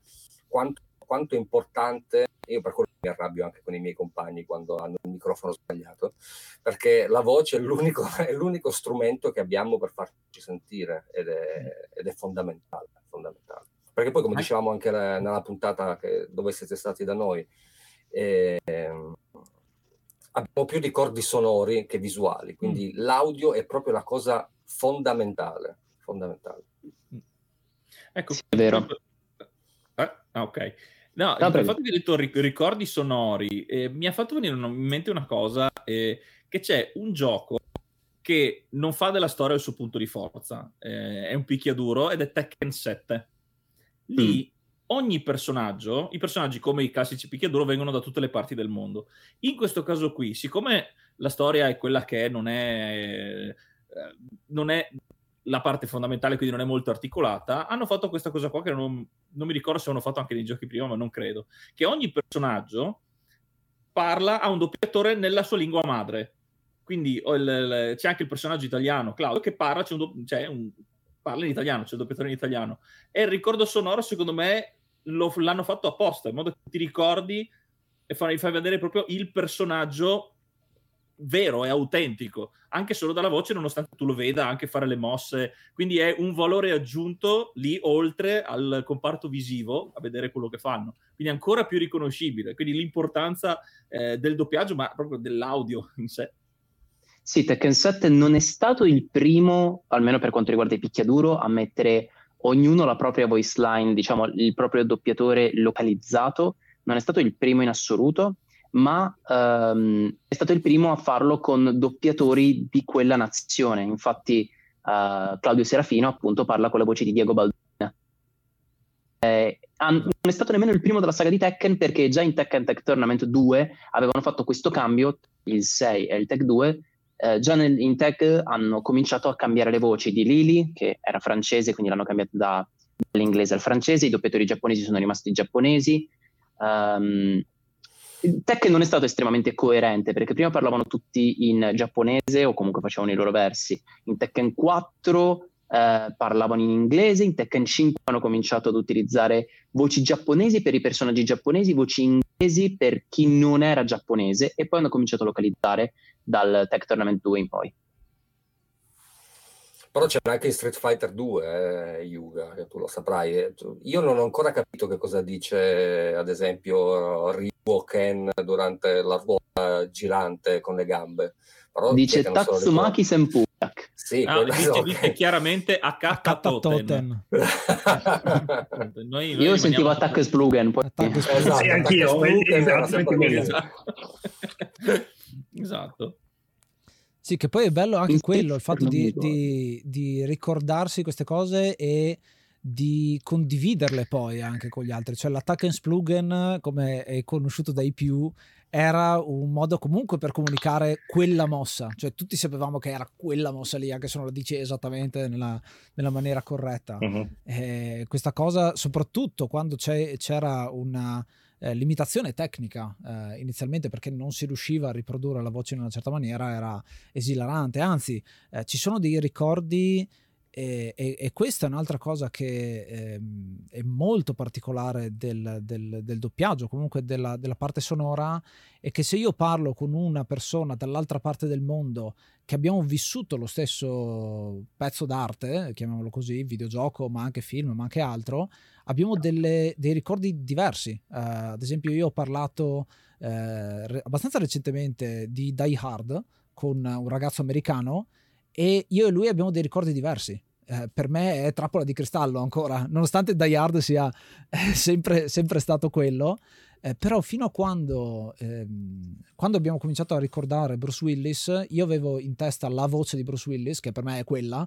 quanto, quanto è importante, io per quello mi arrabbio anche con i miei compagni quando hanno il microfono sbagliato, perché la voce è l'unico, [laughs] è l'unico strumento che abbiamo per farci sentire ed è, ed è fondamentale, fondamentale, Perché poi, come dicevamo anche nella puntata che, dove siete stati da noi, eh, abbiamo più ricordi sonori che visuali, quindi mm. l'audio è proprio la cosa fondamentale. fondamentale. Ecco, sì, è vero. Eh? Ah, ok. No, no il fatto che hai detto ricordi sonori eh, mi ha fatto venire in mente una cosa, eh, che c'è un gioco che non fa della storia il suo punto di forza, eh, è un picchiaduro ed è Tekken 7. Lì mm. Ogni personaggio, i personaggi come i classici picchiaduro vengono da tutte le parti del mondo. In questo caso qui, siccome la storia è quella che è, non è, eh, non è la parte fondamentale, quindi non è molto articolata, hanno fatto questa cosa qua che non, non mi ricordo se hanno fatto anche nei giochi prima, ma non credo, che ogni personaggio parla a un doppiatore nella sua lingua madre. Quindi il, il, c'è anche il personaggio italiano, Claudio, che parla, c'è un, c'è un, parla in italiano, c'è il doppiatore in italiano. E il ricordo sonoro, secondo me, lo, l'hanno fatto apposta, in modo che ti ricordi e fai, fai vedere proprio il personaggio vero e autentico, anche solo dalla voce, nonostante tu lo veda anche fare le mosse. Quindi è un valore aggiunto lì oltre al comparto visivo a vedere quello che fanno. Quindi ancora più riconoscibile. Quindi l'importanza eh, del doppiaggio, ma proprio dell'audio in sé. Sì, Tekken 7 non è stato il primo, almeno per quanto riguarda i picchiaduro, a mettere ognuno la propria voice line, diciamo il proprio doppiatore localizzato. Non è stato il primo in assoluto, ma um, è stato il primo a farlo con doppiatori di quella nazione. Infatti, uh, Claudio Serafino appunto parla con la voce di Diego Baldini. Eh, non è stato nemmeno il primo della saga di Tekken perché già in Tekken Tech Tournament 2 avevano fatto questo cambio, il 6 e il Tech 2, eh, già nel, in tech hanno cominciato a cambiare le voci di Lily, che era francese, quindi l'hanno cambiato da, dall'inglese al francese, i doppiatori giapponesi sono rimasti giapponesi. Um, Tech non è stato estremamente coerente perché prima parlavano tutti in giapponese o comunque facevano i loro versi. In Tekken 4 eh, parlavano in inglese, in Tekken 5 hanno cominciato ad utilizzare voci giapponesi per i personaggi giapponesi, voci inglesi per chi non era giapponese e poi hanno cominciato a localizzare dal Tech Tournament 2 in poi. Però c'è anche in Street Fighter 2, eh, Yuga, tu lo saprai. Io non ho ancora capito che cosa dice, ad esempio, Ryu Ken durante la ruota girante con le gambe. Però dice Tatsumaki Senpurak. Sì, ah, dice, okay. dice chiaramente Akata Toten. [laughs] noi, noi Io sentivo Attack Splugen. Poi... Attack Esatto, sì, anch'io. esatto. [laughs] Sì, che poi è bello anche il quello, il fatto di, di, di, ricordarsi queste cose e di condividerle poi anche con gli altri. Cioè l'attack and splugen, come è conosciuto dai più, era un modo comunque per comunicare quella mossa. Cioè tutti sapevamo che era quella mossa lì, anche se non la dici esattamente nella, nella maniera corretta. Uh-huh. questa cosa, soprattutto quando c'era una eh, limitazione tecnica eh, inizialmente perché non si riusciva a riprodurre la voce in una certa maniera era esilarante, anzi eh, ci sono dei ricordi e, e, e, questa è un'altra cosa che eh, è molto particolare del, del, del doppiaggio, comunque della, della, parte sonora, è che se io parlo con una persona dall'altra parte del mondo che abbiamo vissuto lo stesso pezzo d'arte, chiamiamolo così, videogioco, ma anche film, ma anche altro, abbiamo delle, dei ricordi diversi. Uh, ad esempio, io ho parlato re- abbastanza recentemente di Die Hard con un ragazzo americano e io e lui abbiamo dei ricordi diversi. Eh, per me è trappola di cristallo ancora, nonostante Die Hard sia [laughs] eh, sempre, sempre, stato quello, eh, però fino a quando, ehm, quando, abbiamo cominciato a ricordare Bruce Willis, io avevo in testa la voce di Bruce Willis, che per me è quella,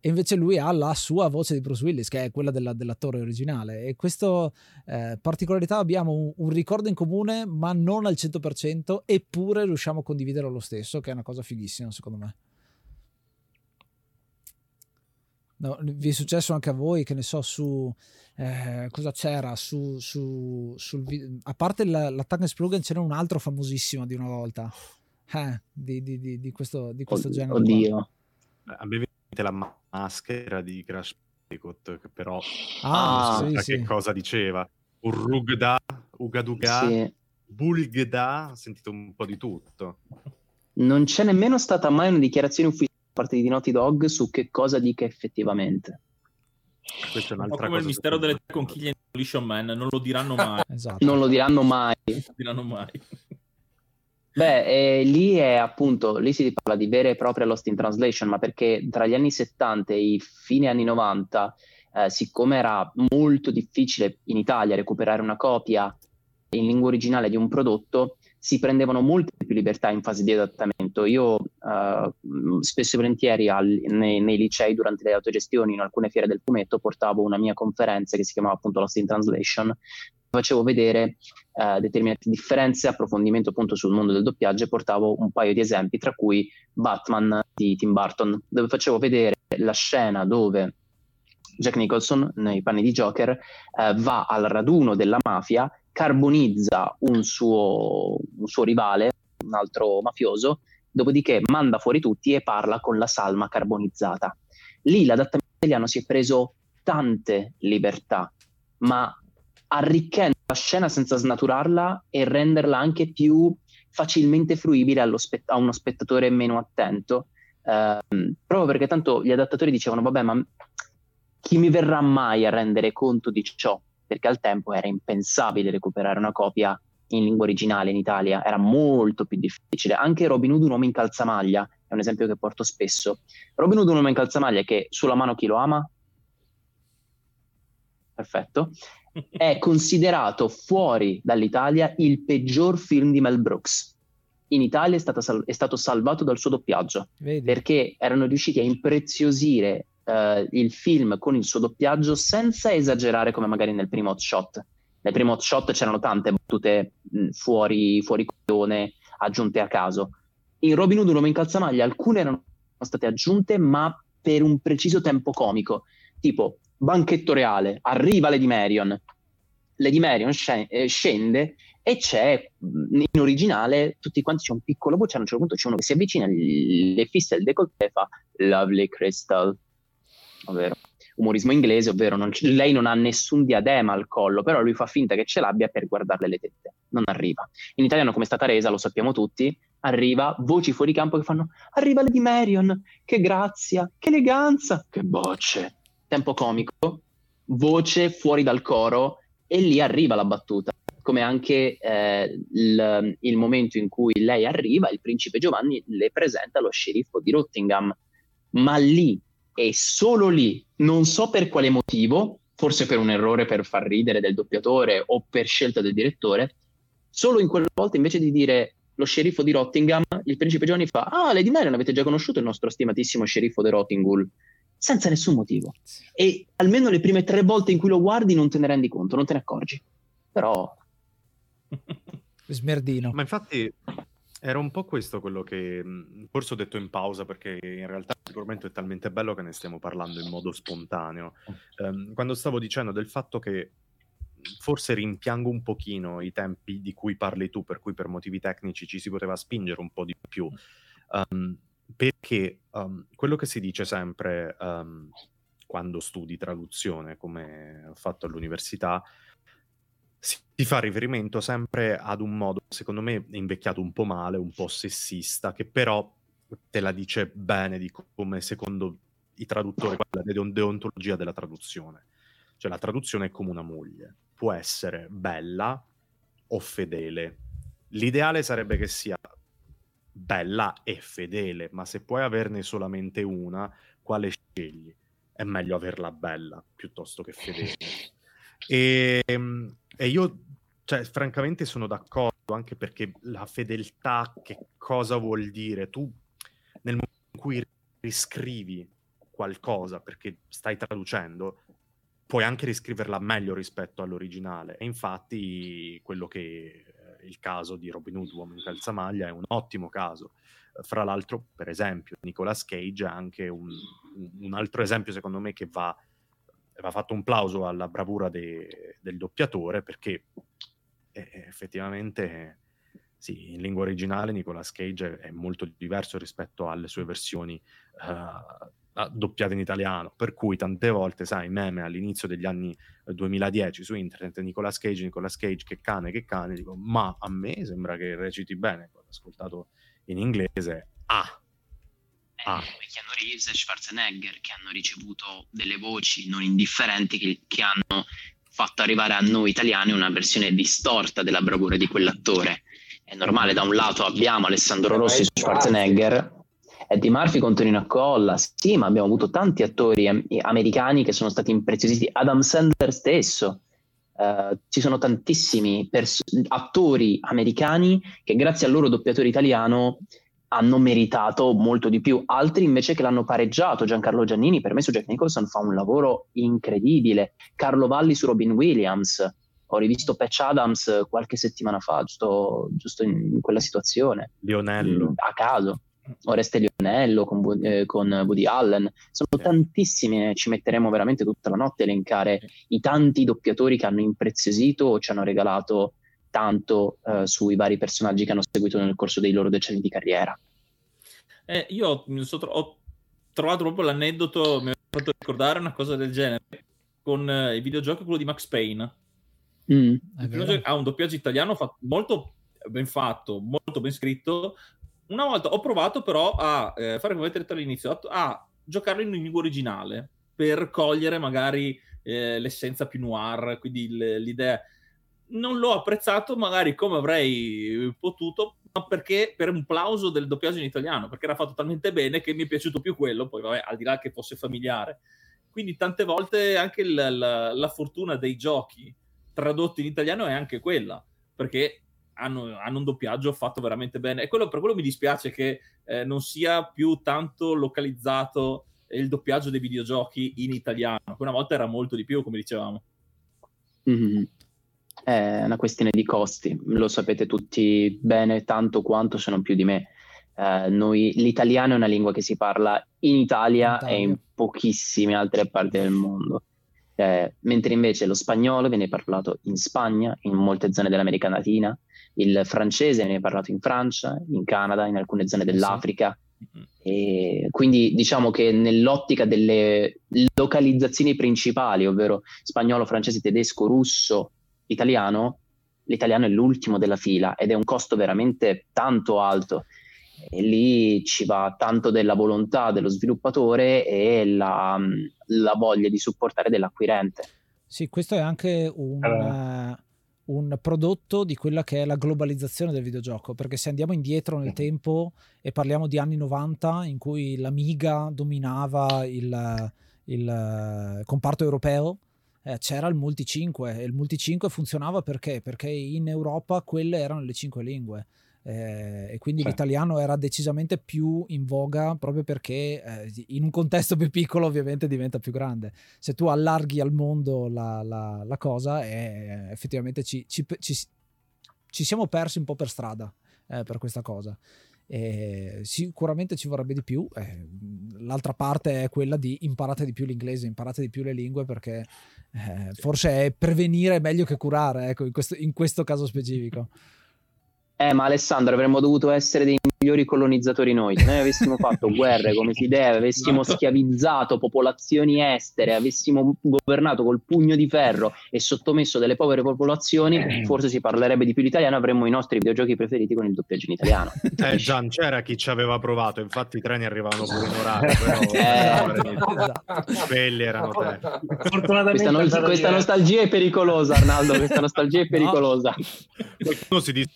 e invece lui ha la sua voce di Bruce Willis, che è quella della, dell'attore originale. E questa eh, particolarità abbiamo un, un, ricordo in comune, ma non al 100%, eppure riusciamo a condividerlo lo stesso, che è una cosa fighissima secondo me. No, vi è successo anche a voi, che ne so, su eh, cosa c'era su, su sul, a parte l'attacco in Splugen c'era un altro famosissimo di una volta eh, di, di, di, di, questo, di questo Oddio. genere. Oddio. A me la maschera di Crash Bandicoot, che però ah, non so sì, che sì. cosa diceva. Urrugda, Ugaduga, sì. Bulgda, ho sentito un po' di tutto. Non c'è nemmeno stata mai una dichiarazione ufficiale parte di Naughty Dog su che cosa dica effettivamente. Questo è un'altra come il mistero delle tre conchiglie in Demolition Man, non lo diranno mai. [laughs] esatto. Non lo diranno mai. Non lo diranno mai. Beh, eh, lì è appunto, lì si parla di vera e propria Lost in Translation, ma perché tra gli anni 70 e i fine anni 90, eh, siccome era molto difficile in Italia recuperare una copia in lingua originale di un prodotto, si prendevano molte più libertà in fase di adattamento. Io uh, spesso e volentieri al, nei, nei, licei durante le autogestioni, in alcune fiere del fumetto, portavo una mia conferenza che si chiamava appunto Lost in Translation, facevo vedere uh, determinate differenze, approfondimento appunto sul mondo del doppiaggio e portavo un paio di esempi, tra cui Batman di Tim Burton, dove facevo vedere la scena dove Jack Nicholson, nei panni di Joker, uh, va al raduno della mafia carbonizza un suo, un suo rivale, un altro mafioso, dopodiché manda fuori tutti e parla con la salma carbonizzata. Lì l'adattamento italiano si è preso tante libertà, ma arricchendo la scena senza snaturarla e renderla anche più facilmente fruibile spe- a uno spettatore meno attento. Eh, proprio perché tanto gli adattatori dicevano: Vabbè, ma chi mi verrà mai a rendere conto di ciò? Perché al tempo era impensabile recuperare una copia in lingua originale in Italia, era molto più difficile. Anche Robin Hood, un uomo in calzamaglia, è un esempio che porto spesso. Robin Hood, un uomo in calzamaglia che sulla mano chi lo ama? Perfetto. [laughs] È considerato fuori dall'Italia il peggior film di Mel Brooks. In Italia è, sal- è stato salvato dal suo doppiaggio Vedi. perché erano riusciti a impreziosire uh, il film con il suo doppiaggio senza esagerare come magari nel primo hot shot. Nel primo hot shot c'erano tante battute fuori, fuori coglione aggiunte a caso. In Robin Hood, un uomo in calzamaglia, alcune erano state aggiunte, ma per un preciso tempo comico. Tipo, banchetto reale, arriva Lady Marion. Lady Marion eh, scende e c'è in originale tutti quanti c'è un piccolo voce a un certo punto c'è uno che si avvicina le fissa il decolleté e fa Lovely Crystal ovvero umorismo inglese, ovvero non c- lei non ha nessun diadema al collo, però lui fa finta che ce l'abbia per guardarle le tette. Non arriva. In italiano, come è stata resa, lo sappiamo tutti, arriva voci fuori campo che fanno arriva Lady Marion, che grazia, che eleganza, che bocce. Tempo comico, voce fuori dal coro e lì arriva la battuta. Come anche eh, il, il momento in cui lei arriva, il principe Giovanni le presenta lo sceriffo di Rottingham, ma lì e solo lì, non so per quale motivo, forse per un errore per far ridere del doppiatore o per scelta del direttore, solo in quella volta invece di dire lo sceriffo di Rottingham, il principe Johnny fa ah, Lady Marion avete già conosciuto il nostro stimatissimo sceriffo di Rottingham senza nessun motivo. E almeno le prime tre volte in cui lo guardi non te ne rendi conto, non te ne accorgi. Però... [laughs] Smerdino. Ma infatti era un po' questo quello che forse ho detto in pausa perché in realtà l'argomento è talmente bello che ne stiamo parlando in modo spontaneo. Um, quando stavo dicendo del fatto che forse rimpiango un pochino i tempi di cui parli tu, per cui per motivi tecnici ci si poteva spingere un po' di più. Um, perché um, quello che si dice sempre quando studi traduzione, come ho fatto all'università, si fa riferimento sempre ad un modo, secondo me, invecchiato un po' male, un po' sessista, che però te la dice bene di come, secondo i traduttori, la deontologia della traduzione. Cioè la traduzione è come una moglie, può essere bella o fedele. L'ideale sarebbe che sia bella e fedele, ma se puoi averne solamente una, quale scegli? È meglio averla bella piuttosto che fedele. E, [laughs] ehm, e io, cioè, francamente sono d'accordo, anche perché la fedeltà, che cosa vuol dire? Tu, nel momento in cui riscrivi qualcosa, perché stai traducendo, puoi anche riscriverla meglio rispetto all'originale. E infatti quello che eh, il caso di Robin Hood, uomo in calzamaglia, è un ottimo caso. Fra l'altro, per esempio, Nicolas Cage è anche un, un altro esempio, secondo me, che va va fatto un plauso alla bravura de, del doppiatore perché eh, effettivamente sì, in lingua originale Nicolas Cage è molto diverso rispetto alle sue versioni uh, doppiate in italiano, per cui tante volte, sai, meme all'inizio degli anni 2010 su internet, Nicolas Cage, Nicolas Cage, che cane, che cane, dico, ma a me sembra che reciti bene, ho ascoltato in inglese, ah, ah. eh, Keanu Reeves e Schwarzenegger che hanno ricevuto delle voci non indifferenti che, che hanno fatto arrivare a noi italiani una versione distorta della bravura di quell'attore. È normale, da un lato abbiamo Alessandro Rossi e Schwarzenegger, Eddie Murphy con Tonino Accolla, sì, ma abbiamo avuto tanti attori americani che sono stati impreziositi, Adam Sandler stesso, Uh, ci sono tantissimi pers- attori americani che grazie al loro doppiatore italiano hanno meritato molto di più, altri invece che l'hanno pareggiato. Giancarlo Giannini per me su Jack Nicholson fa un lavoro incredibile, Carlo Valli su Robin Williams, ho rivisto Patch Adams qualche settimana fa, giusto, giusto in, quella situazione. Lionello. A caso. Oreste Lionello con, eh, con Woody Allen. Sono tantissime, ci metteremo veramente tutta la notte a elencare i tanti doppiatori che hanno impreziosito o ci hanno regalato tanto eh, sui vari personaggi che hanno seguito nel corso dei loro decenni di carriera. Eh, io ho trovato proprio l'aneddoto, mi ha fatto ricordare una cosa del genere con eh, il videogioco quello di Max Payne Mm, ha un doppiaggio italiano fatto, molto ben fatto, molto ben scritto. Una volta ho provato però a eh, fare come avete detto all'inizio, a, a giocarlo in lingua originale per cogliere magari eh, l'essenza più noir, quindi l'idea. Non l'ho apprezzato magari come avrei potuto, ma perché per un plauso del doppiaggio in italiano, perché era fatto talmente bene che mi è piaciuto più quello, poi vabbè, al di là che fosse familiare. Quindi tante volte anche la, la, la fortuna dei giochi tradotto in italiano è anche quella, perché hanno, hanno, un doppiaggio fatto veramente bene. E quello, per quello mi dispiace che eh, non sia più tanto localizzato il doppiaggio dei videogiochi in italiano, che una volta era molto di più, come dicevamo. Mm-hmm. È una questione di costi, lo sapete tutti bene, tanto quanto se non più di me. Uh, noi, l'italiano è una lingua che si parla in Italia, Italia. e in pochissime altre parti del mondo. Eh, mentre invece lo spagnolo viene parlato in Spagna, in molte zone dell'America Latina, il francese viene parlato in Francia, in Canada, in alcune zone dell'Africa. E quindi diciamo che nell'ottica delle localizzazioni principali, ovvero spagnolo, francese, tedesco, russo, italiano, l'italiano è l'ultimo della fila ed è un costo veramente tanto alto. E lì ci va tanto della volontà dello sviluppatore e la, la voglia di supportare dell'acquirente. Sì, questo è anche un, uh, un, prodotto di quella che è la globalizzazione del videogioco, perché se andiamo indietro nel tempo e parliamo di anni 90 in cui l'Amiga dominava il, il comparto europeo, eh, c'era il Multi 5 e il Multi 5 funzionava perché? Perché in Europa quelle erano le cinque lingue eh, e quindi sì. l'italiano era decisamente più in voga proprio perché eh, in un contesto più piccolo ovviamente diventa più grande. Se tu allarghi al mondo la, la, la cosa, eh, effettivamente ci, ci, ci, ci, siamo persi un po' per strada eh, per questa cosa. E sicuramente ci vorrebbe di più. Eh, l'altra parte è quella di imparate di più l'inglese, imparate di più le lingue perché eh, forse è prevenire meglio che curare, ecco, in questo, in questo caso specifico. Eh, ma Alessandro, avremmo dovuto essere dei migliori colonizzatori noi. Noi avessimo fatto guerre come si deve, avessimo esatto. schiavizzato popolazioni estere, avessimo governato col pugno di ferro e sottomesso delle povere popolazioni, eh. forse si parlerebbe di più l'italiano, avremmo i nostri videogiochi preferiti con il doppiaggio in italiano. Eh, Gian, c'era chi ci aveva provato, infatti i treni arrivavano pure in orario, però [laughs] eh. quelli erano te. Questa, no- questa nostalgia è pericolosa, Arnaldo, questa nostalgia è pericolosa. No. Qualcuno si dice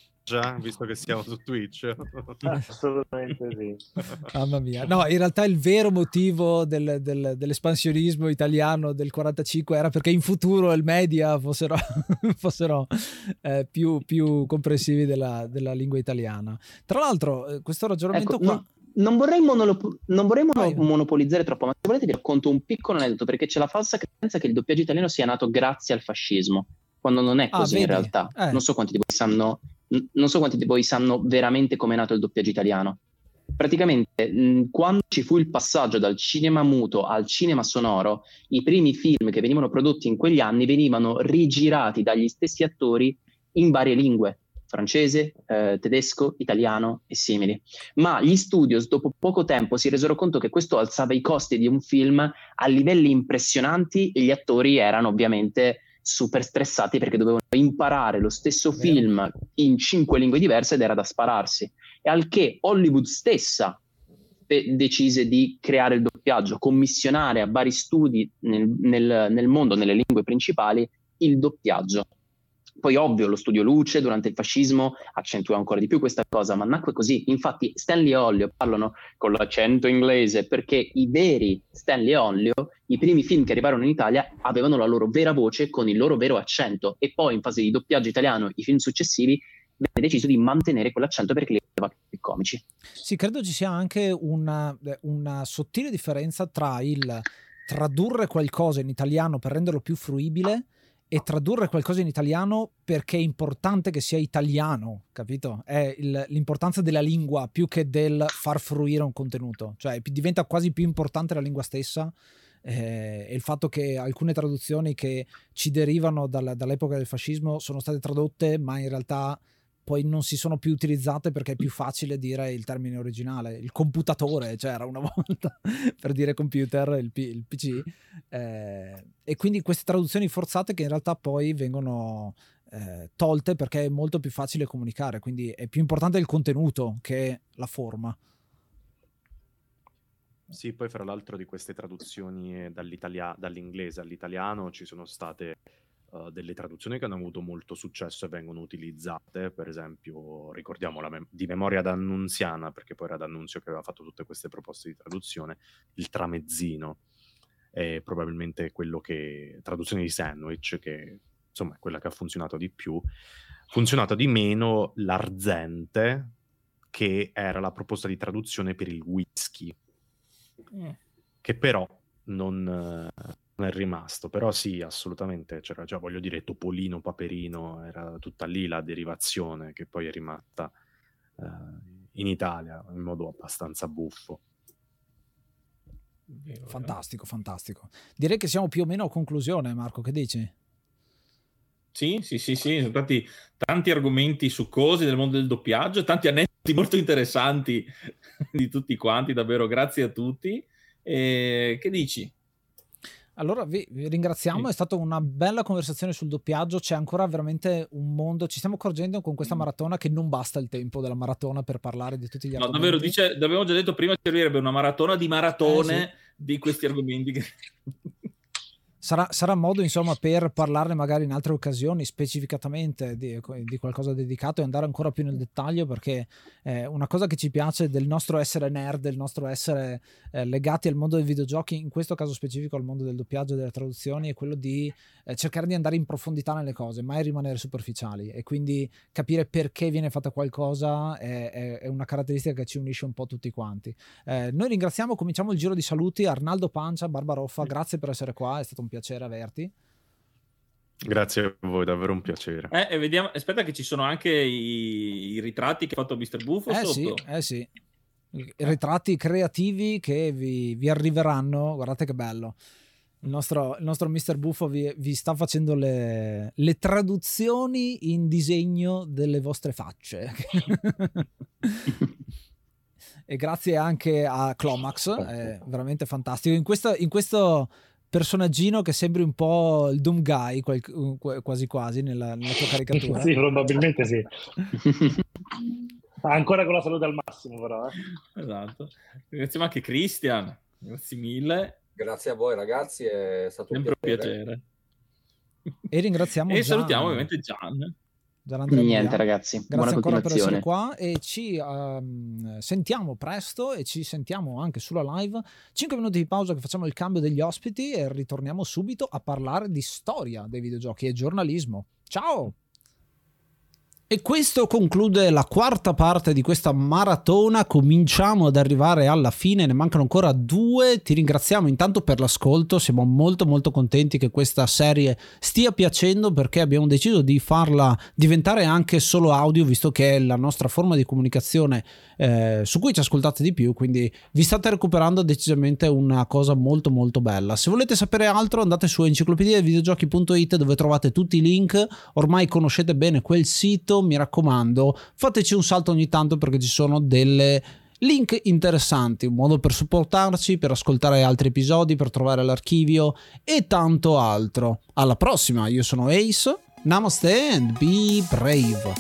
visto che siamo su Twitch. [laughs] Assolutamente sì. Mamma mia. No, in realtà il vero motivo del, del, dell'espansionismo italiano del 45 era perché in futuro il media fossero, [laughs] fossero eh, più, più, comprensivi della, della, lingua italiana. Tra l'altro, eh, questo ragionamento ecco, qua... No non vorrei, monolo- non vorrei mono- monopolizzare troppo, ma se volete vi racconto un piccolo aneddoto perché c'è la falsa credenza che il doppiaggio italiano sia nato grazie al fascismo, quando non è ah, così ah, in realtà. Eh. Non so quanti di voi sanno non so quanti di voi sanno veramente come è nato il doppiaggio italiano. Praticamente, mh, quando ci fu il passaggio dal cinema muto al cinema sonoro, i primi film che venivano prodotti in quegli anni venivano rigirati dagli stessi attori in varie lingue, francese, eh, tedesco, italiano e simili. Ma gli studios dopo poco tempo si resero conto che questo alzava i costi di un film a livelli impressionanti e gli attori erano ovviamente super stressati perché dovevano imparare lo stesso film in cinque lingue diverse ed era da spararsi. E al che Hollywood stessa pe- decise di creare il doppiaggio, commissionare a vari studi nel, nel, nel mondo, nelle lingue principali, il doppiaggio. Poi ovvio lo studio luce durante il fascismo accentua ancora di più questa cosa, ma nacque così. Infatti Stanley e Ollio parlano con l'accento inglese perché i veri Stanley e Ollio, i primi film che arrivarono in Italia, avevano la loro vera voce con il loro vero accento e poi in fase di doppiaggio italiano i film successivi venne deciso di mantenere quell'accento perché li aveva più comici. Sì, credo ci sia anche una, una sottile differenza tra il tradurre qualcosa in italiano per renderlo più fruibile e tradurre qualcosa in italiano perché è importante che sia italiano, capito? È il, l'importanza della lingua più che del far fruire un contenuto, cioè diventa quasi più importante la lingua stessa eh, e il fatto che alcune traduzioni che ci derivano dal, dall'epoca del fascismo sono state tradotte ma in realtà poi non si sono più utilizzate perché è più facile dire il termine originale. Il computatore c'era una [laughs] volta per dire computer, il, P- il PC. Eh, e quindi queste traduzioni forzate che in realtà poi vengono eh, tolte perché è molto più facile comunicare. Quindi è più importante il contenuto che la forma. Sì, poi fra l'altro di queste traduzioni dall'inglese all'italiano ci sono state uh, delle traduzioni che hanno avuto molto successo e vengono utilizzate, per esempio, ricordiamo mem- di memoria d'Annunziana, perché poi era D'Annunzio che aveva fatto tutte queste proposte di traduzione, il tramezzino è probabilmente quello che, traduzione di sandwich, che insomma è quella che ha funzionato di più, funzionato di meno l'arzente, che era la proposta di traduzione per il whisky, mm. che però non, è rimasto, però sì, assolutamente, c'era già, voglio dire, Topolino, Paperino, era tutta lì la derivazione che poi è rimasta eh, in Italia in modo abbastanza buffo. Fantastico, fantastico. Direi che siamo più o meno a conclusione, Marco, che dici? Sì, sì, sì, sì, sono stati tanti argomenti succosi del mondo del doppiaggio, tanti aneddoti molto interessanti [laughs] di tutti quanti, davvero grazie a tutti. E che dici? Allora vi, ringraziamo, sì. è stata una bella conversazione sul doppiaggio, c'è ancora veramente un mondo, ci stiamo accorgendo con questa mm. maratona che non basta il tempo della maratona per parlare di tutti gli argomenti. No, davvero, dice, l'abbiamo già detto prima, servirebbe una maratona di maratone eh, sì. di questi argomenti. Sarà, sarà, modo insomma per parlarne magari in altre occasioni specificatamente di, di, qualcosa dedicato e andare ancora più nel dettaglio perché eh, una cosa che ci piace del nostro essere nerd, del nostro essere eh, legati al mondo dei videogiochi, in questo caso specifico al mondo del doppiaggio e delle traduzioni, è quello di eh, cercare di andare in profondità nelle cose, mai rimanere superficiali. E quindi capire perché viene fatta qualcosa è, è, è una caratteristica che ci unisce un po' tutti quanti. Eh, noi ringraziamo, cominciamo il giro di saluti, Arnaldo Pancia, Barbaroffa, grazie per essere qua, è stato un un piacere averti. Grazie a voi, davvero un piacere. Eh, e vediamo, aspetta che ci sono anche i, i ritratti che ha fatto Mr. Buffo eh sotto. Sì, eh sì, I ritratti creativi che vi, vi, arriveranno, guardate che bello. Il nostro, il nostro Mr. Buffo vi, vi sta facendo le, le, traduzioni in disegno delle vostre facce. [laughs] e grazie anche a Clomax, è veramente fantastico. In questo, in questo personaggino che sembri un po' il Doom Guy, quasi quasi nella, nella tua caricatura. sì, probabilmente sì. [laughs] Ancora con la salute al massimo, però. Eh. Esatto. Ringraziamo anche Christian. Grazie mille. Grazie a voi, ragazzi. È stato Sempre un piacere. piacere. E ringraziamo E Gian. salutiamo ovviamente Gian. Niente ragazzi, grazie ancora per essere qua e ci uh, sentiamo presto e ci sentiamo anche sulla live. 5 minuti di pausa che facciamo il cambio degli ospiti e ritorniamo subito a parlare di storia dei videogiochi e giornalismo. Ciao! E questo conclude la quarta parte di questa maratona. Cominciamo ad arrivare alla fine, ne mancano ancora due. Ti ringraziamo intanto per l'ascolto. Siamo molto molto contenti che questa serie stia piacendo perché abbiamo deciso di farla diventare anche solo audio, visto che è la nostra forma di comunicazione eh, su cui ci ascoltate di più. Quindi vi state recuperando decisamente una cosa molto molto bella. Se volete sapere altro, andate su enciclopedia videogiochi.it dove trovate tutti i link. Ormai conoscete bene quel sito mi raccomando, fateci un salto ogni tanto perché ci sono delle link interessanti, un modo per supportarci, per ascoltare altri episodi, per trovare l'archivio e tanto altro. Alla prossima, io sono Ace, namaste and be brave.